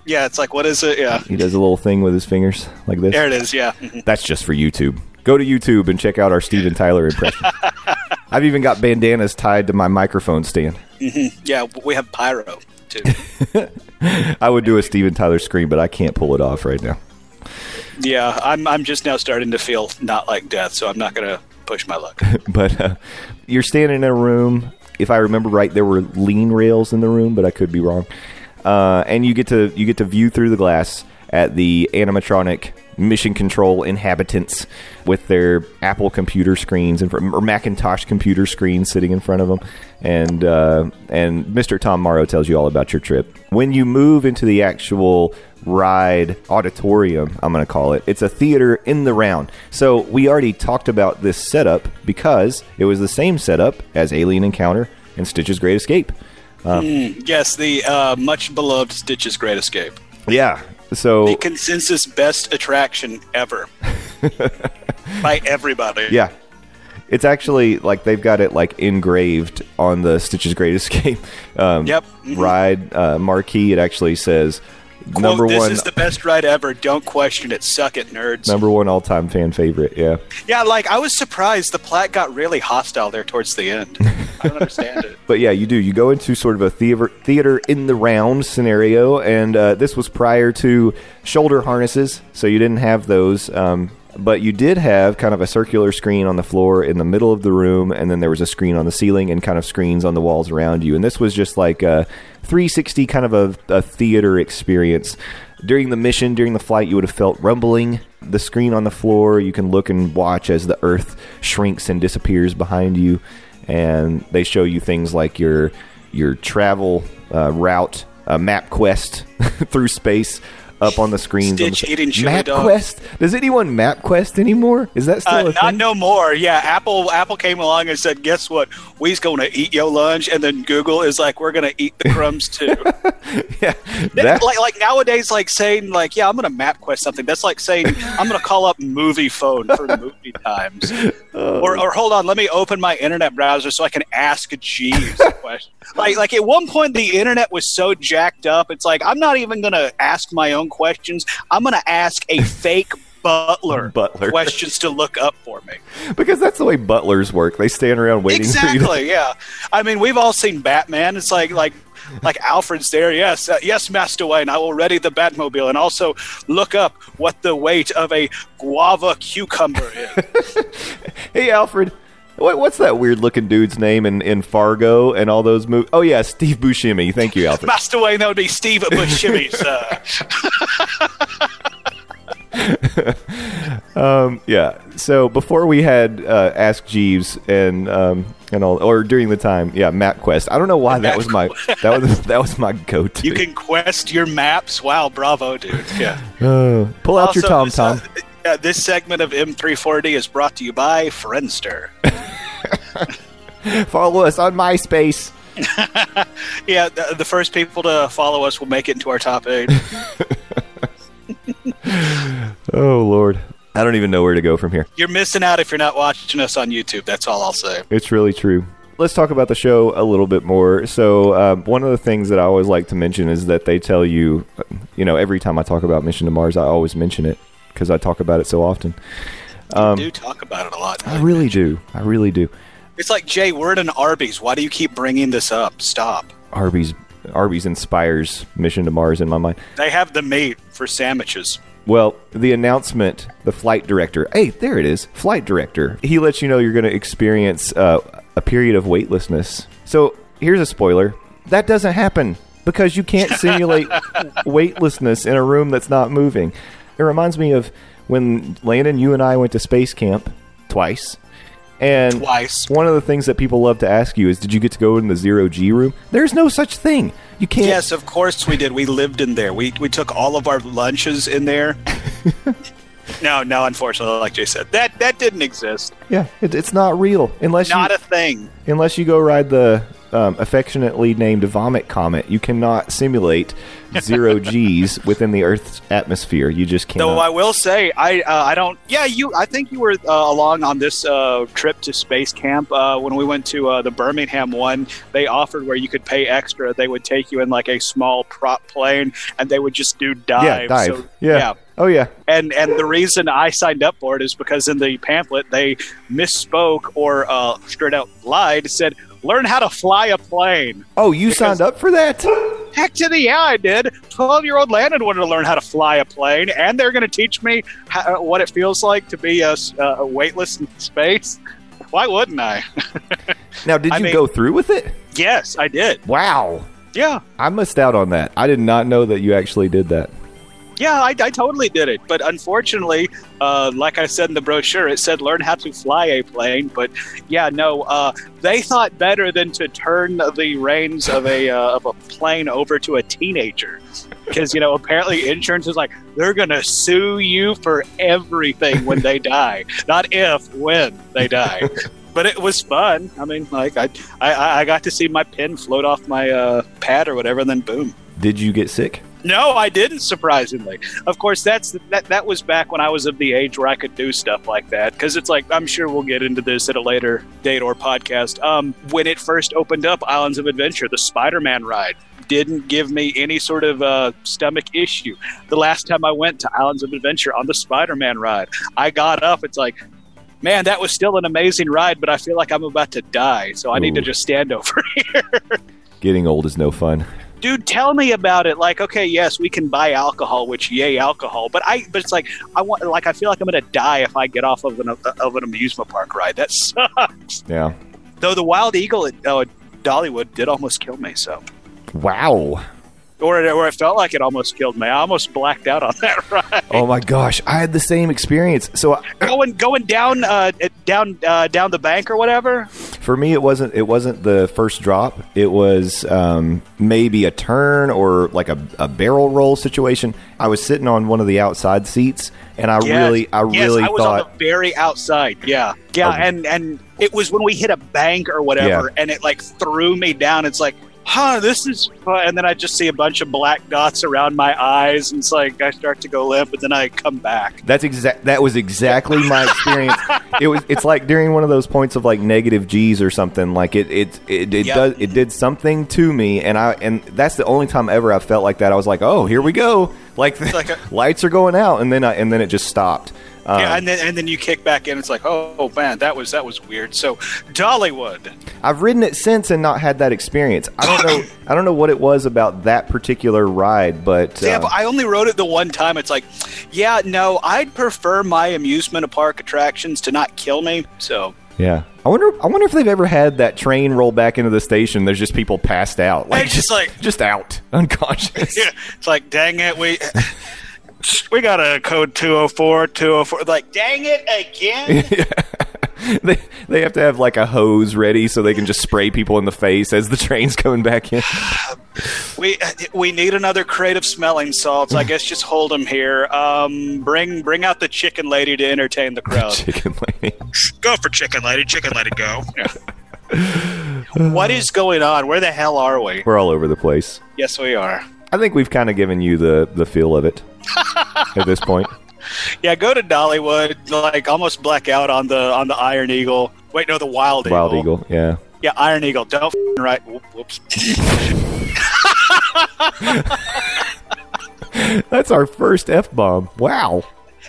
S5: Yeah, it's like what is it? Yeah,
S1: he does a little thing with his fingers like this.
S5: There it is. Yeah,
S1: that's just for youtube go to youtube and check out our steven tyler impression i've even got bandanas tied to my microphone stand
S5: yeah. We have pyro too.
S1: i would do a steven tyler scream but i can't pull it off right now
S5: yeah, I'm. I'm just now starting to feel not like death, so I'm not gonna push my luck.
S1: but uh, you're standing in a room. If I remember right, there were lean rails in the room, but I could be wrong. Uh, and you get to you get to view through the glass at the animatronic mission control inhabitants with their Apple computer screens and or Macintosh computer screens sitting in front of them. And uh, and Mr. Tom Morrow tells you all about your trip. When you move into the actual ride auditorium, I'm going to call it. It's a theater in the round. So we already talked about this setup because it was the same setup as Alien Encounter and Stitch's Great Escape.
S5: yes, the uh, much beloved Stitch's Great Escape.
S1: Yeah. So
S5: The consensus best attraction ever by everybody.
S1: Yeah. It's actually like they've got it like engraved on the Stitch's Great Escape um,
S5: Yep. Mhm.
S1: ride uh, marquee. It actually says
S5: Quote,
S1: number
S5: this
S1: one
S5: is the best ride ever. Don't question it. Suck it, nerds.
S1: number one all time fan favorite. Yeah,
S5: Yeah, like I was surprised the plaque got really hostile there towards the end. I don't understand it.
S1: but yeah, you do. You go into sort of a theater theater in the round scenario, and uh, this was prior to shoulder harnesses, so you didn't have those. Um, but you did have kind of a circular screen on the floor in the middle of the room, and then there was a screen on the ceiling and kind of screens on the walls around you. And this was just like a 360 kind of a, a theater experience. During the mission, during the flight, you would have felt rumbling. The screen on the floor, you can look and watch as the Earth shrinks and disappears behind you, and they show you things like your your travel uh, route, MapQuest through space up on the screens. on the
S5: Stitch eating chili
S1: map
S5: dogs.
S1: Does anyone MapQuest anymore? Is that still
S5: Uh, not
S1: thing?
S5: no more. Yeah, Apple Apple came along and said, "Guess what? We's going to eat your lunch," and then Google is like, "We're going to eat the crumbs too."
S1: yeah, that,
S5: like like nowadays, like saying like, "Yeah, I'm going to MapQuest something." That's like saying, "I'm going to call up Moviefone for movie times," or or hold on, let me open my internet browser so I can ask Jeeves a question. Like like at one point, the internet was so jacked up. It's like I'm not even going to ask my own questions. I'm going to ask a fake. Butler,
S1: Butler.
S5: questions to look up for me.
S1: because that's the way butlers work. They stand around waiting for you. To,
S5: Exactly. Yeah. I mean, we've all seen Batman. It's like like like Alfred's there. Yes, uh, yes, Master Wayne. I will ready the Batmobile and also look up what the weight of a guava cucumber is.
S1: hey, Alfred. What, what's that weird looking dude's name in, in Fargo and all those movies? Oh, yeah, Steve Buscemi. Thank you, Alfred.
S5: Master Wayne, that would be Steve Buscemi, sir.
S1: Um, yeah. So before we had uh, Ask Jeeves and um, and all, or during the time, yeah, MapQuest. I don't know why that was my that was that was my go to.
S5: You can quest your maps. Wow, bravo, dude. Yeah.
S1: Uh, pull out your TomTom.
S5: uh, uh, this segment of M34D is brought to you by Friendster.
S1: Follow us on MySpace.
S5: Yeah, the, the first people to follow us will make it into our top eight.
S1: Oh Lord, I don't even know where to go from here.
S5: You're missing out if you're not watching us on YouTube. That's all I'll say.
S1: It's really true. Let's talk about the show a little bit more. So, um, one of the things that I always like to mention is that they tell you, you know, every time I talk about Mission to Mars, I always mention it because I talk about it so often.
S5: You do talk about it a lot.
S1: I really do. I really do.
S5: It's like Jay, we're at an Arby's. Why do you keep bringing this up? Stop.
S1: Arby's Arby's inspires Mission to Mars in my mind.
S5: They have the meat for sandwiches.
S1: Well, the announcement, the flight director, hey, there it is, flight director. He lets you know you're going to experience uh, a period of weightlessness. So here's a spoiler that doesn't happen because you can't simulate weightlessness in a room that's not moving. It reminds me of when Landon, you and I went to space camp twice. And
S5: Twice.
S1: one of the things that people love to ask you is, did you get to go in the zero G room? There's no such thing. You can't.
S5: Yes, of course we did. We lived in there. We we took all of our lunches in there. no, no, unfortunately, like Jay said, that that didn't exist.
S1: Yeah, it, it's not real unless
S5: Not
S1: you
S5: a thing.
S1: unless you go ride the um, affectionately named Vomit Comet. You cannot simulate zero G's within the Earth's atmosphere. You just
S5: can't.
S1: Though.
S5: I will say, I uh, I don't. Yeah, you. I think you were uh, along on this uh, trip to space camp uh, when we went to uh, the Birmingham one. They offered where you could pay extra. They would take you in like a small prop plane, and they would just do dives.
S1: yeah, dive.
S5: So,
S1: yeah. Oh yeah.
S5: And and the reason I signed up for it is because in the pamphlet they misspoke or uh, straight out lied. Said learn how to fly a plane.
S1: Oh, you signed up for that?
S5: Heck to the yeah, I did. Twelve year old Landon wanted to learn how to fly a plane, and they're going to teach me how, uh, what it feels like to be a, uh, a weightless in space. Why wouldn't I?
S1: Now, did
S5: I
S1: you
S5: mean-
S1: go through with it?
S5: yes, I did.
S1: Wow.
S5: Yeah,
S1: I missed out on that. I did not know that you actually did that.
S5: Yeah, I, I totally did it. But unfortunately, uh, like I said in the brochure, it said learn how to fly a plane. But yeah, no, uh, they thought better than to turn the reins of a uh, of a plane over to a teenager. Because you know, apparently, insurance is like they're gonna sue you for everything when they die, not if, when they die. but it was fun. I mean, like I, I, I got to see my pin float off my uh, pad or whatever, and then boom.
S1: Did you get sick?
S5: No, I didn't. Surprisingly, of course, that's that. That was back when I was of the age where I could do stuff like that. Because it's like I'm sure we'll get into this at a later date or podcast. Um, when it first opened up, Islands of Adventure, the Spider-Man ride didn't give me any sort of uh, stomach issue. The last time I went to Islands of Adventure on the Spider-Man ride, I got up. It's like. Man, that was still an amazing ride, but I feel like I'm about to die, so I need to just stand over here.
S1: Getting old is no fun.
S5: Dude tell me about it. Like okay yes we can buy alcohol which yay alcohol. But i but it's like i want like i feel like i'm gonna die if i get off of an of an amusement park ride. That sucks.
S1: Yeah.
S5: though the wild eagle at uh, dollywood did almost kill me so.
S1: Wow.
S5: Or or it felt like it almost killed me i almost blacked out on that ride
S1: Oh my gosh, I had the same experience. So I-
S5: going going down uh down uh, down the bank or whatever
S1: for me, it wasn't it wasn't the first drop. It was um, maybe a turn or like a, a barrel roll situation. I was sitting on one of the outside seats, and I
S5: Yes.
S1: really, I
S5: yes,
S1: really
S5: I was
S1: thought
S5: on the very outside. Yeah, yeah,
S1: Okay.
S5: and and it was when we hit a bank or whatever, and it like threw me down. It's like, huh, this is, fun. and then I just see a bunch of black dots around my eyes, and it's like I start to go limp, and then I come back.
S1: That's exact. That was exactly my experience. it was. It's like during one of those points of like negative G's or something. Like it. It. It, it
S5: Yep.
S1: does. It did something to me, and I. And that's the only time ever I felt like that. I was like, oh, here we go. Like,
S5: like a-
S1: lights are going out, and then I, and then it just stopped. Um,
S5: yeah, and then and then you kick back in. It's like, oh, oh man, that was that was weird. So Dollywood,
S1: I've ridden it since and not had that experience. I don't know. I don't know what it was about that particular ride, but
S5: yeah,
S1: uh,
S5: but I only rode it the one time. It's like, yeah, no, I'd prefer my amusement park attractions to not kill me. So
S1: yeah. I wonder. I wonder if they've ever had that train roll back into the station. There's just people passed out, like
S5: It's just like-
S1: just out, unconscious.
S5: yeah, it's like, dang it, we we got a code 204, 204. Like, dang it again.
S1: they they have to have like a hose ready so they can just spray people in the face as the train's coming back in.
S5: we we need another crate of smelling salts. I guess just hold them here. Um, bring bring out the chicken lady to entertain the crowd.
S1: Chicken lady.
S5: go for chicken lady, chicken lady, go. what is going on? Where the hell are we?
S1: We're all over the place.
S5: Yes, we are.
S1: I think we've kind of given you the the feel of it at this point.
S5: Yeah, go to Dollywood. Like almost black out on the on the Iron Eagle. Wait, no, the Wild Eagle.
S1: Wild Eagle, yeah.
S5: Yeah, Iron Eagle. Don't f***ing right. Whoops.
S1: That's our first f bomb. Wow.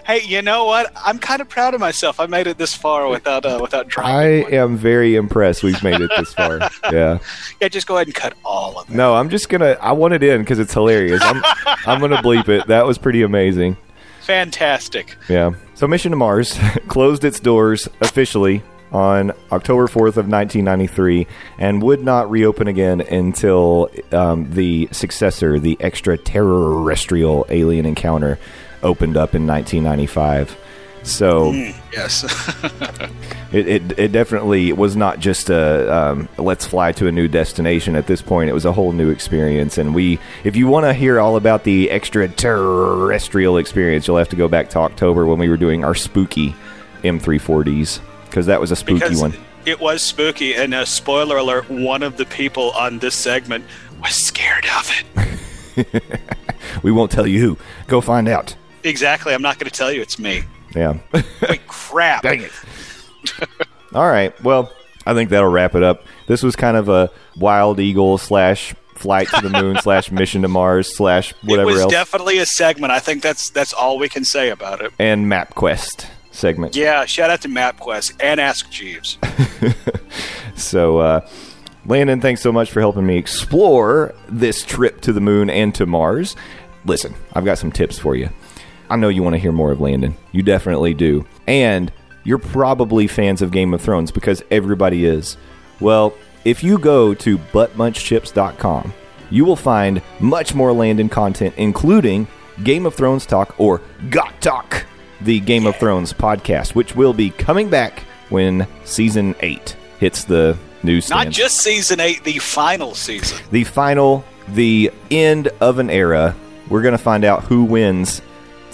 S5: Hey, you know what? I'm kind of proud of myself. I made it this far without uh, without
S1: I
S5: one.
S1: am very impressed. We've made it this far. Yeah.
S5: Yeah, just go ahead and cut all of it.
S1: No, I'm just gonna. I want it in because it's hilarious. I'm. I'm gonna bleep it. That was pretty amazing.
S5: Fantastic.
S1: Yeah. So Mission to Mars closed its doors officially on October 4th of 1993 and would not reopen again until um, the successor, the extraterrestrial alien encounter, opened up in 1995. So
S5: Yes.
S1: it, it, it definitely was not just a um, let's fly to a new destination at this point. It was a whole new experience. And we, if you want to hear all about the extraterrestrial experience, you'll have to go back to October when we were doing our spooky M34Ds because that was a spooky
S5: because
S1: one.
S5: it was spooky. And uh, spoiler alert: one of the people on this segment was scared of it.
S1: We won't tell you who. Go find out.
S5: Exactly. I'm not going to tell you it's me.
S1: Yeah.
S5: Wait, crap.
S1: Dang it. all right. Well, I think that'll wrap it up. This was kind of a wild eagle slash flight to the moon slash mission to Mars slash whatever
S5: it was
S1: else.
S5: definitely a segment. I think that's that's all we can say about it.
S1: and MapQuest segment.
S5: Yeah, shout out to MapQuest and Ask Jeeves.
S1: So, uh, Landon, thanks so much for helping me explore this trip to the moon and to Mars. Listen, I've got some tips for you. I know you want to hear more of Landon. You definitely do. And you're probably fans of Game of Thrones because everybody is. Well, if you go to buttmunchchips.com, you will find much more Landon content, including Game of Thrones Talk or Got Talk, the Game of Thrones podcast, which will be coming back when season 8 hits the newsstand.
S5: Not just season eight, the final season.
S1: the final, the end of an era. We're going to find out who wins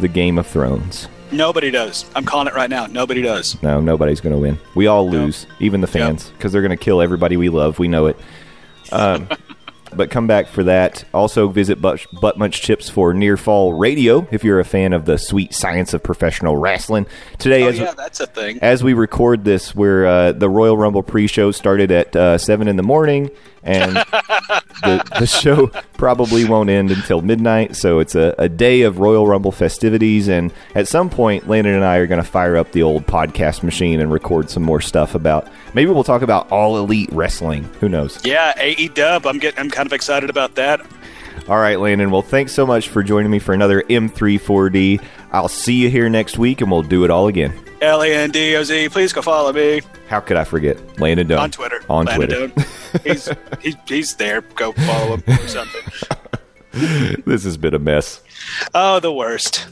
S1: the Game of Thrones.
S5: Nobody does. I'm calling it right now. Nobody does.
S1: No, nobody's going to win. We all lose, even the fans, because they're going to kill everybody we love. We know it. Um, but come back for that. Also, visit Butt, Butt Munch Chips for Near Fall Radio if you're a fan of the sweet science of professional wrestling. Today,
S5: Oh
S1: as,
S5: yeah, that's a thing.
S1: as we record this, where uh, the Royal Rumble pre-show started at uh, seven in the morning, and the, the show probably won't end until midnight. So it's a, a day of Royal Rumble festivities, and at some point, Landon and I are going to fire up the old podcast machine and record some more stuff about. Maybe we'll talk about all elite wrestling. Who knows?
S5: Yeah, AE Dub. I'm getting. I'm kind of excited about that.
S1: All right, Landon. Well, thanks so much for joining me for another M34D. I'll see you here next week, and we'll do it all again.
S5: L A N D O Z. Please go follow me
S1: How could I forget? Landon Doan.
S5: on Twitter.
S1: On
S5: Landon
S1: Twitter.
S5: He's he, he's there. Go follow him or something.
S1: this has been a mess.
S5: Oh, the worst.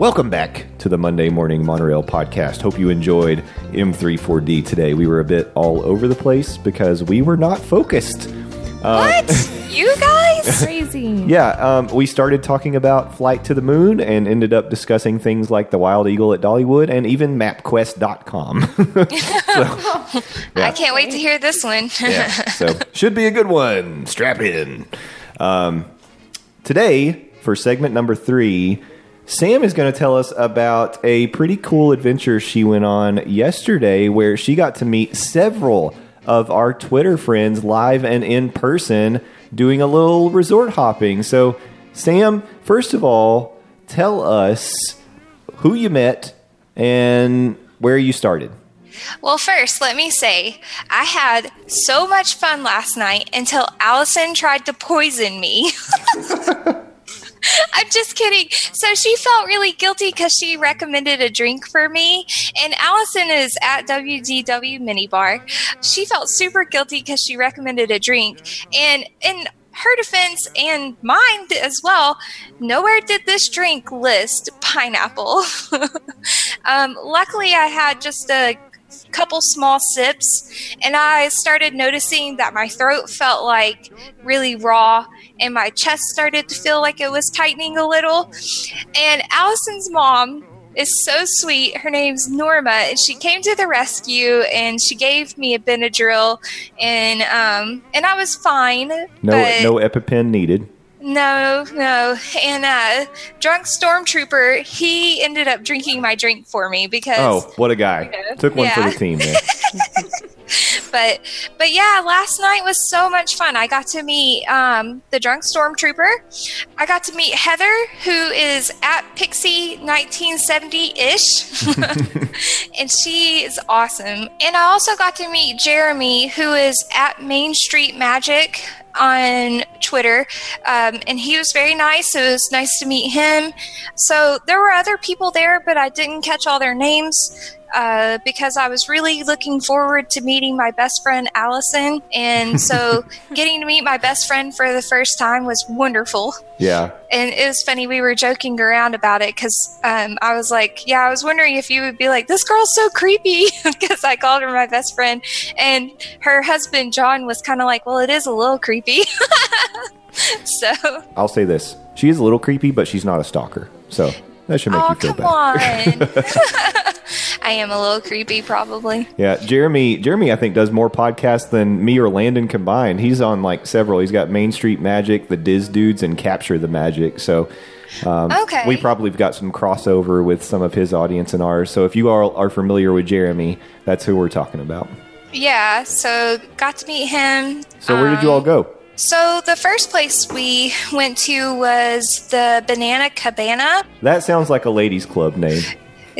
S1: Welcome back to the Monday Morning Monorail podcast. Hope you enjoyed M34D today. We were a bit all over the place because we were not focused.
S4: what? you guys?
S2: Crazy.
S1: Yeah, um, we started talking about Flight to the Moon and ended up discussing things like the Wild Eagle at Dollywood and even MapQuest.com.
S4: I can't wait to hear this one.
S1: yeah, so should be a good one. Strap in. Um, today, for segment number three, Sam is going to tell us about a pretty cool adventure she went on yesterday where she got to meet several of our Twitter friends live and in person doing a little resort hopping. So, Sam, first of all, tell us who you met and where you started.
S4: Well, first, let me say, I had so much fun last night until Allison tried to poison me. I'm just kidding. So she felt really guilty because she recommended a drink for me. And Allison is at WDW Minibar. She felt super guilty because she recommended a drink. And in her defense and mine as well, nowhere did this drink list pineapple. um, luckily, I had just a couple small sips and I started noticing that my throat felt like really raw and my chest started to feel like it was tightening a little. And Allison's mom is so sweet. Her name's Norma, and she came to the rescue and she gave me a Benadryl, and um, and I was fine.
S1: No, no EpiPen needed.
S4: no, no. And uh, drunk stormtrooper, he ended up drinking my drink for me because
S1: Oh, what a guy! Took one for the team. Man.
S4: but but yeah last night was so much fun. I got to meet um, the drunk stormtrooper. I got to meet heather who is at pixie 1970-ish and she is awesome. And i also got to meet jeremy who is at main street magic on Twitter, um, and he was very nice. It was nice to meet him. So there were other people there, but I didn't catch all their names uh, because I was really looking forward to meeting my best friend Allison, and so getting to meet my best friend for the first time was wonderful.
S1: Yeah.
S4: And it was funny. We were joking around about it because um, I was like, "Yeah, I was wondering if you would be like, this girl's so creepy," because I called her my best friend, and her husband John was kind of like, "Well, it is a little creepy." so,
S1: I'll say this: she is a little creepy, but she's not a stalker, so that should make
S4: oh
S1: you feel
S4: come
S1: better.
S4: I am a little creepy, probably.
S1: Yeah, Jeremy. Jeremy, I think does more podcasts than me or Landon combined. He's on like several. He's got Main Street Magic, the Diz Dudes, and Capture the Magic. So um,
S4: Okay.
S1: we probably have got some crossover with some of his audience and ours. So if you are are familiar with Jeremy, that's who we're talking about.
S4: Yeah, so got to meet him.
S1: So where did you all
S4: Um,
S1: go?
S4: So the first place we went to was the Banana Cabana.
S1: That sounds like a ladies' club name.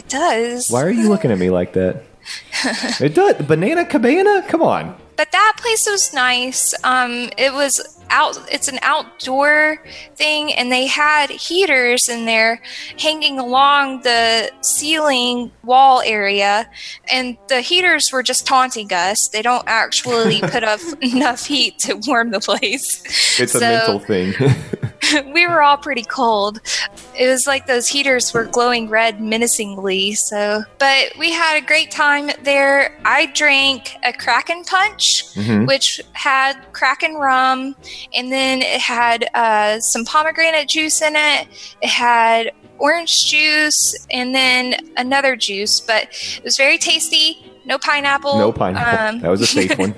S4: It does.
S1: Why are you looking at me like that? It does. Banana Cabana? Come on.
S4: But that place was nice. Um, it was out. It's an outdoor thing, and they had heaters in there hanging along the ceiling wall area, and the heaters were just taunting us. They don't actually put up enough heat to warm the place.
S1: It's a mental thing.
S4: we were all pretty cold. It was like those heaters were glowing red menacingly. So, but we had a great time there. I drank a Kraken Punch, which had Kraken rum, and then it had uh, some pomegranate juice in it. It had orange juice and then another juice, but it was very tasty. No pineapple.
S1: no pineapple.
S4: Um,
S1: that was a safe one.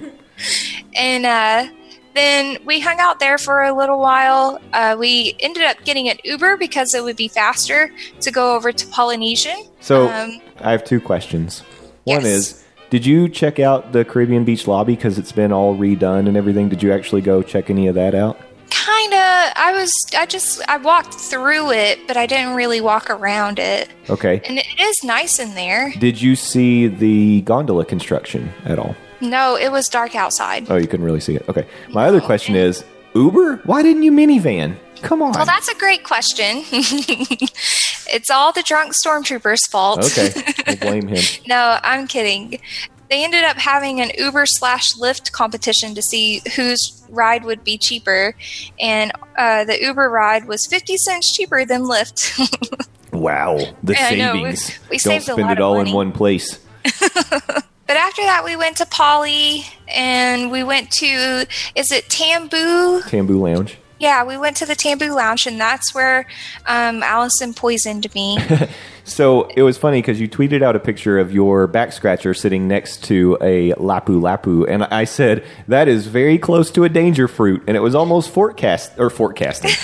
S4: and uh, then we hung out there for a little while. Uh, we ended up getting an Uber because it would be faster to go over to Polynesian.
S1: So
S4: Um,
S1: I have two questions. One
S4: yes.
S1: is, did you check out the Caribbean Beach lobby because it's been all redone and everything? Did you actually go check any of that out?
S4: Kinda. I was. I just. I walked through it, but I didn't really walk around it.
S1: Okay.
S4: And it is nice in there.
S1: Did you see the gondola construction at all?
S4: No, it was dark outside.
S1: Oh, you couldn't really see it. Okay. My other question is, Uber? Why didn't you minivan? Come on.
S4: Well, that's a great question. it's all the drunk stormtroopers' fault.
S1: okay. We'll blame him.
S4: No, I'm kidding. They ended up having an Uber slash Lyft competition to see whose ride would be cheaper, and uh, the Uber ride was 50 cents cheaper than Lyft.
S1: Wow. The
S4: I know, we-
S1: savings.
S4: we
S1: Don't
S4: saved a
S1: spend
S4: lot
S1: it
S4: of
S1: all in
S4: money.
S1: one place.
S4: But after that, we went to Polly, and we went to is it Tambu?
S1: Tambu Lounge.
S4: Yeah, we went to the Tambu Lounge, and that's where um, Allison poisoned me.
S1: So it was funny because you tweeted out a picture of your back scratcher sitting next to a lapu lapu, and I said that is very close to a danger fruit, and it was almost forecast or forecasting,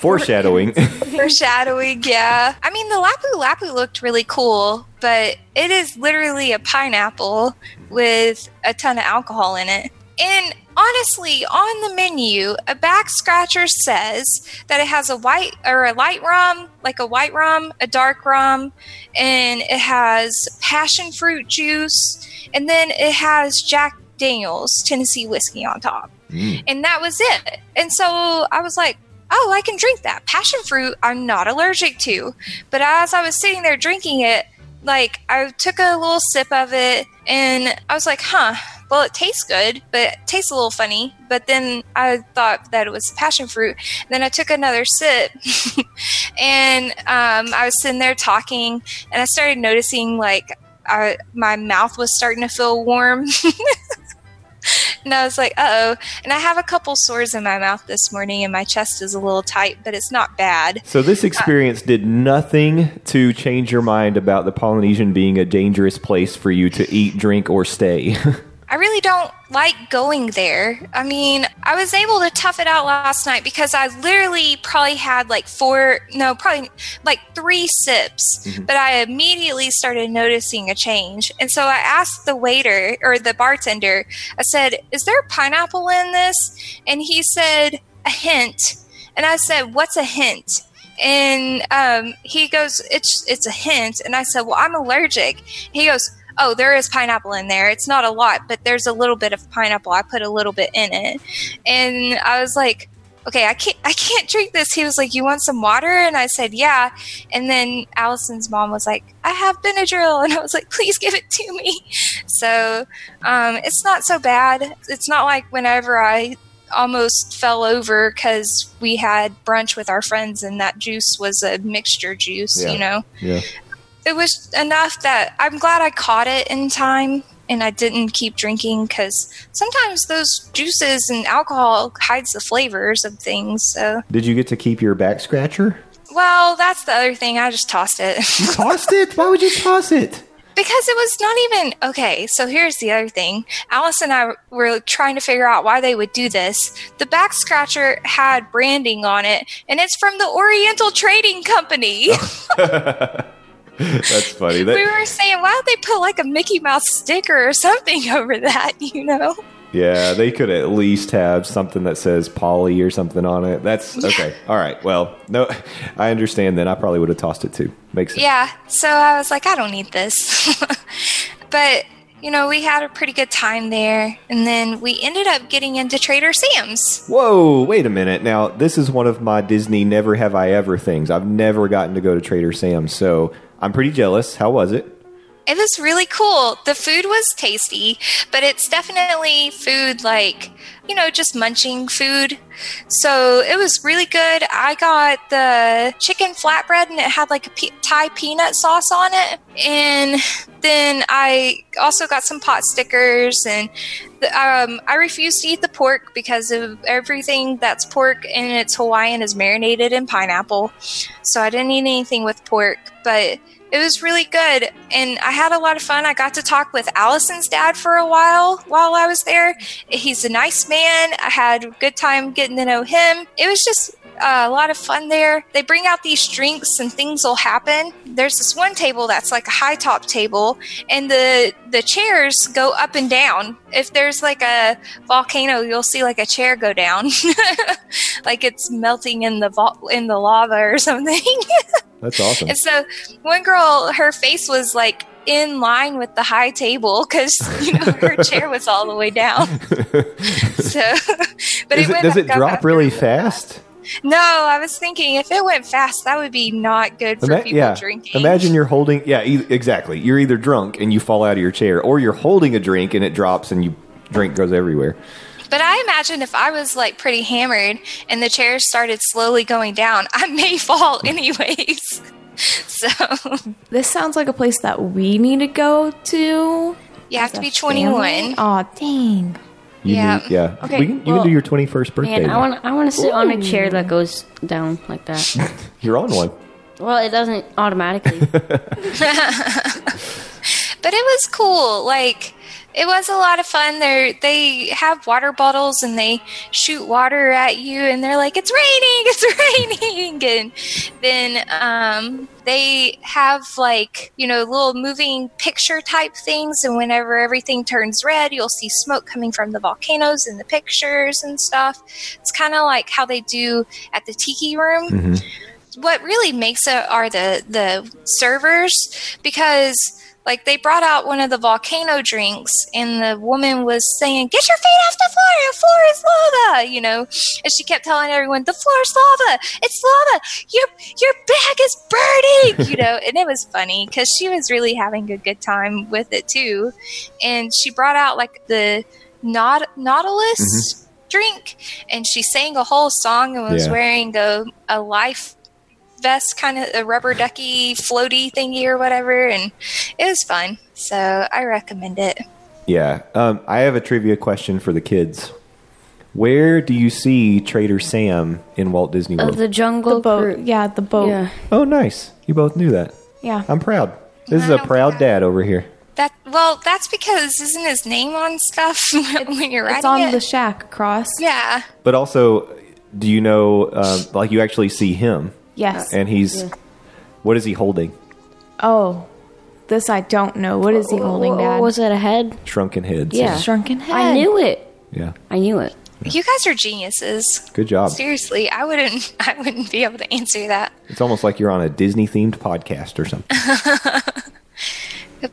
S1: foreshadowing.
S4: Foreshadowing, yeah. I mean, the Lapu Lapu looked really cool, but it is literally a pineapple with a ton of alcohol in it. And honestly, on the menu, a back scratcher says that it has a white or a light rum, like a white rum, a dark rum, and it has passion fruit juice, and then it has Jack Daniels Tennessee whiskey on top. Mm. And that was it. And so I was like, oh, I can drink that. Passion fruit, I'm not allergic to. But as I was sitting there drinking it, like I took a little sip of it and I was like, huh, well, it tastes good, but tastes a little funny. But then I thought that it was passion fruit. Then I took another sip and um, I was sitting there talking and I started noticing like I, my mouth was starting to feel warm. And I was like, uh oh. And I have a couple sores in my mouth this morning, and my chest is a little tight, but it's not bad.
S1: so this experience did nothing to change your mind about the Polynesian being a dangerous place for you to eat, drink, or stay.
S4: I really don't like going there. I mean, I was able to tough it out last night because I literally probably had like four, no, probably like three sips, but I immediately started noticing a change. And so I asked the waiter or the bartender, I said, Is there pineapple in this? And he said, A hint. And I said, What's a hint? And um, he goes, "It's it's a hint." And I said, "Well, I'm allergic." He goes, "Oh, there is pineapple in there. It's not a lot, but there's a little bit of pineapple. I put a little bit in it." And I was like, "Okay, I can't I can't drink this." He was like, "You want some water?" And I said, "Yeah." And then Allison's mom was like, "I have Benadryl," and I was like, "Please give it to me." So um, it's not so bad. It's not like whenever I almost fell over because we had brunch with our friends and that juice was a mixture juice,
S1: Yeah.
S4: you know?
S1: yeah.
S4: It was enough that I'm glad I caught it in time and I didn't keep drinking because sometimes those juices and alcohol hides the flavors of things. So,
S1: Did you get to keep your back scratcher?
S4: well, that's the other thing. I just tossed it.
S1: you Tossed it? Why would you toss it?
S4: Because it was not even okay. So here's the other thing. Alice and I were trying to figure out why they would do this. The back scratcher had branding on it, and it's from the Oriental Trading Company.
S1: That's funny. That,
S4: we were saying, why don't they put like a Mickey Mouse sticker or something over that? You know?
S1: Yeah, they could at least have something that says Polly or something on it. That's okay. All right. Well, no, I understand. Then I probably would have tossed it too. Makes sense.
S4: Yeah. So I was like, I don't need this. but you know, we had a pretty good time there, and then we ended up getting into Trader Sam's.
S1: Whoa! Wait a minute. Now this is one of my Disney Never Have I Ever things. I've never gotten to go to Trader Sam's, so I'm pretty jealous. How was it?
S4: It was really cool. The food was tasty, but it's definitely food like, you know, just munching food. So it was really good. I got the chicken flatbread and it had like a Thai peanut sauce on it. And then I also got some pot stickers and the, um, I refused to eat the pork because of everything that's pork and it's Hawaiian is marinated in pineapple. So I didn't eat anything with pork, but it was really good and i had a lot of fun i got to talk with allison's dad for a while while i was there he's a nice man i had a good time getting to know him it was just uh, a lot of fun there. They bring out these drinks and things will happen. There's this one table that's like a high top table, and the the chairs go up and down. If there's like a volcano, you'll see like a chair go down, like it's melting in the vo- in the lava or something.
S1: That's awesome.
S4: And so one girl, her face was like in line with the high table because you know her chair was all the way down. so, but
S1: it,
S4: went
S1: does it drop really fast?
S4: No, I was thinking if it went fast, that would be not good for
S1: Ima-
S4: people
S1: yeah.
S4: drinking.
S1: Imagine you're holding. Yeah, e- exactly. You're either drunk and you fall out of your chair, or you're holding a drink and it drops and you drink goes everywhere.
S4: But I imagine if I was like pretty hammered and the chairs started slowly going down, I may fall anyways. so
S2: This sounds like a place that we need to go to.
S4: you have to be 21.
S2: Oh, dang.
S1: You
S4: Yeah.
S1: need- yeah.
S2: Okay,
S1: we can, you
S2: well-
S1: can do your 21st birthday.
S3: Man, I want I want to sit on a chair that goes down like that.
S1: You're on one.
S3: well, it doesn't automatically.
S4: But it was cool. Like it was a lot of fun. They they have water bottles and they shoot water at you and they're like it's raining, it's raining and then um they have like, you know, little moving picture type things and whenever everything turns red, you'll see smoke coming from the volcanoes in the pictures and stuff. It's kind of like how they do at the tiki room what really makes it are the the servers because like they brought out one of the volcano drinks and the woman was saying get your feet off the floor the floor is lava you know? And she kept telling everyone the floor is lava it's lava your your bag is burning you know? And it was funny because she was really having a good time with it too. And she brought out like the naut- nautilus mm-hmm. drink and she sang a whole song and was
S1: Yeah.
S4: wearing a, a life vest kind of a rubber ducky floaty thingy or whatever and it was fun so i recommend it
S1: Yeah. Um, I have a trivia question for the kids. Where do you see Trader Sam in Walt Disney
S3: of
S1: World?
S3: the jungle
S2: The boat.
S3: Cru-
S2: Yeah, the boat.
S3: Yeah.
S2: Yeah.
S1: oh, nice. You both knew that. Yeah. I'm proud. This is a proud
S4: think
S1: dad over here.
S4: that well that's because isn't his name on stuff when you're writing
S2: It's on
S4: it?
S2: the shack across.
S4: yeah
S1: But also, do you know, um, like, you actually see him,
S2: Yes.
S1: and he's. What is he holding?
S2: oh, this I don't know. What is he holding,
S3: What-
S2: Dad?
S3: Was it a head?
S1: Shrunken heads.
S3: Yeah.
S2: Shrunken head.
S3: I knew it.
S1: Yeah.
S3: I knew it.
S4: you guys are geniuses
S1: Good job.
S4: seriously i wouldn't i wouldn't be able to answer that
S1: It's almost like you're on a Disney themed podcast or something.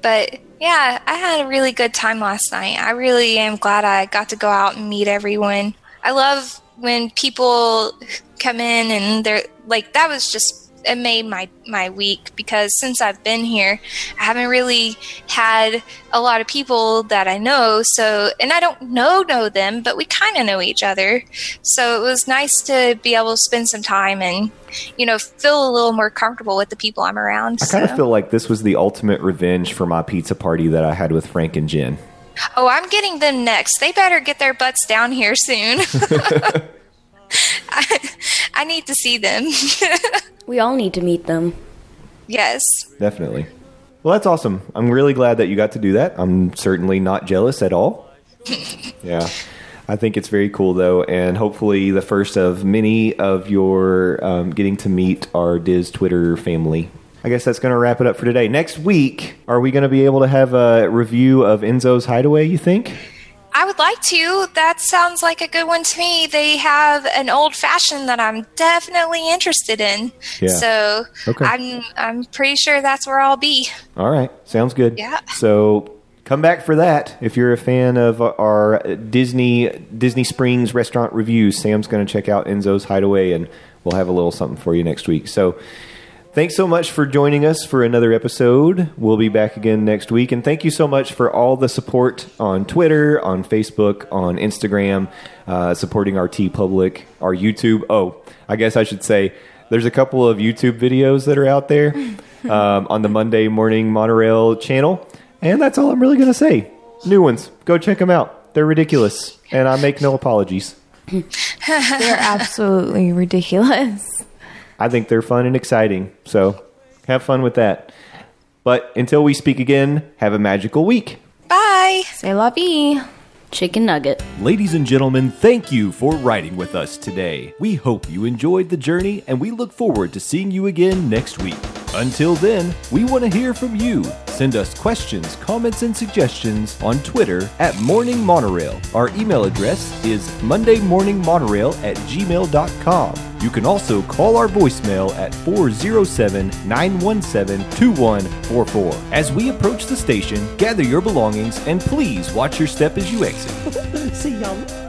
S4: But yeah, I had a really good time last night. I really am glad I got to go out and meet everyone. I love when people come in and they're like that was just it made my my week because since I've been here, I haven't really had a lot of people that I know. So, and I don't know know them, but we kind of know each other. So it was nice to be able to spend some time and you know feel a little more comfortable with the people I'm around.
S1: I kind of feel like this was the ultimate revenge for my pizza party that I had with Frank and Jen.
S4: Oh, I'm getting them next. They better get their butts down here soon. I, I need to see them.
S3: We all need to meet them.
S4: yes.
S1: Definitely. Well, Well, that's awesome. I'm really glad that you got to do that. I'm certainly not jealous at all. yeah. I think it's very cool, though, and hopefully the first of many of your um, getting to meet our Diz Twitter family. I guess that's going to wrap it up for today. Next week, are we going to be able to have a review of Enzo's Hideaway, you think?
S4: I would like to. That sounds like a good one to me. They have an old fashioned that I'm definitely interested in.
S1: Yeah.
S4: So
S1: Okay.
S4: I'm I'm pretty sure that's where I'll be.
S1: All right, sounds good.
S4: Yeah.
S1: So come back for that if you're a fan of our Disney Disney Springs restaurant reviews. Sam's going to check out Enzo's Hideaway, and we'll have a little something for you next week. So. Thanks so much for joining us for another episode. We'll be back again next week. And thank you so much for all the support on Twitter, on Facebook, on Instagram, uh, supporting our TeePublic, our YouTube. Oh, I guess I should say there's a couple of YouTube videos that are out there um, on the Monday Morning Monorail channel. And that's all I'm really going to say. New ones. Go check them out. They're ridiculous. And I make no apologies.
S2: They're absolutely ridiculous.
S1: I think they're fun and exciting. So have fun with that. But until we speak again, have a magical week.
S4: Bye.
S2: Say la vie.
S3: Chicken nugget.
S7: Ladies and gentlemen, thank you for riding with us today. We hope you enjoyed the journey and we look forward to seeing you again next week. Until then, we want to hear from you. Send us questions, comments, and suggestions on Twitter at Morning Monorail. Our email address is mondaymorningmonorail at gmail.com. You can also call our voicemail at 407 917 2144. As we approach the station, gather your belongings and please watch your step as you exit.
S8: See y'all real soon.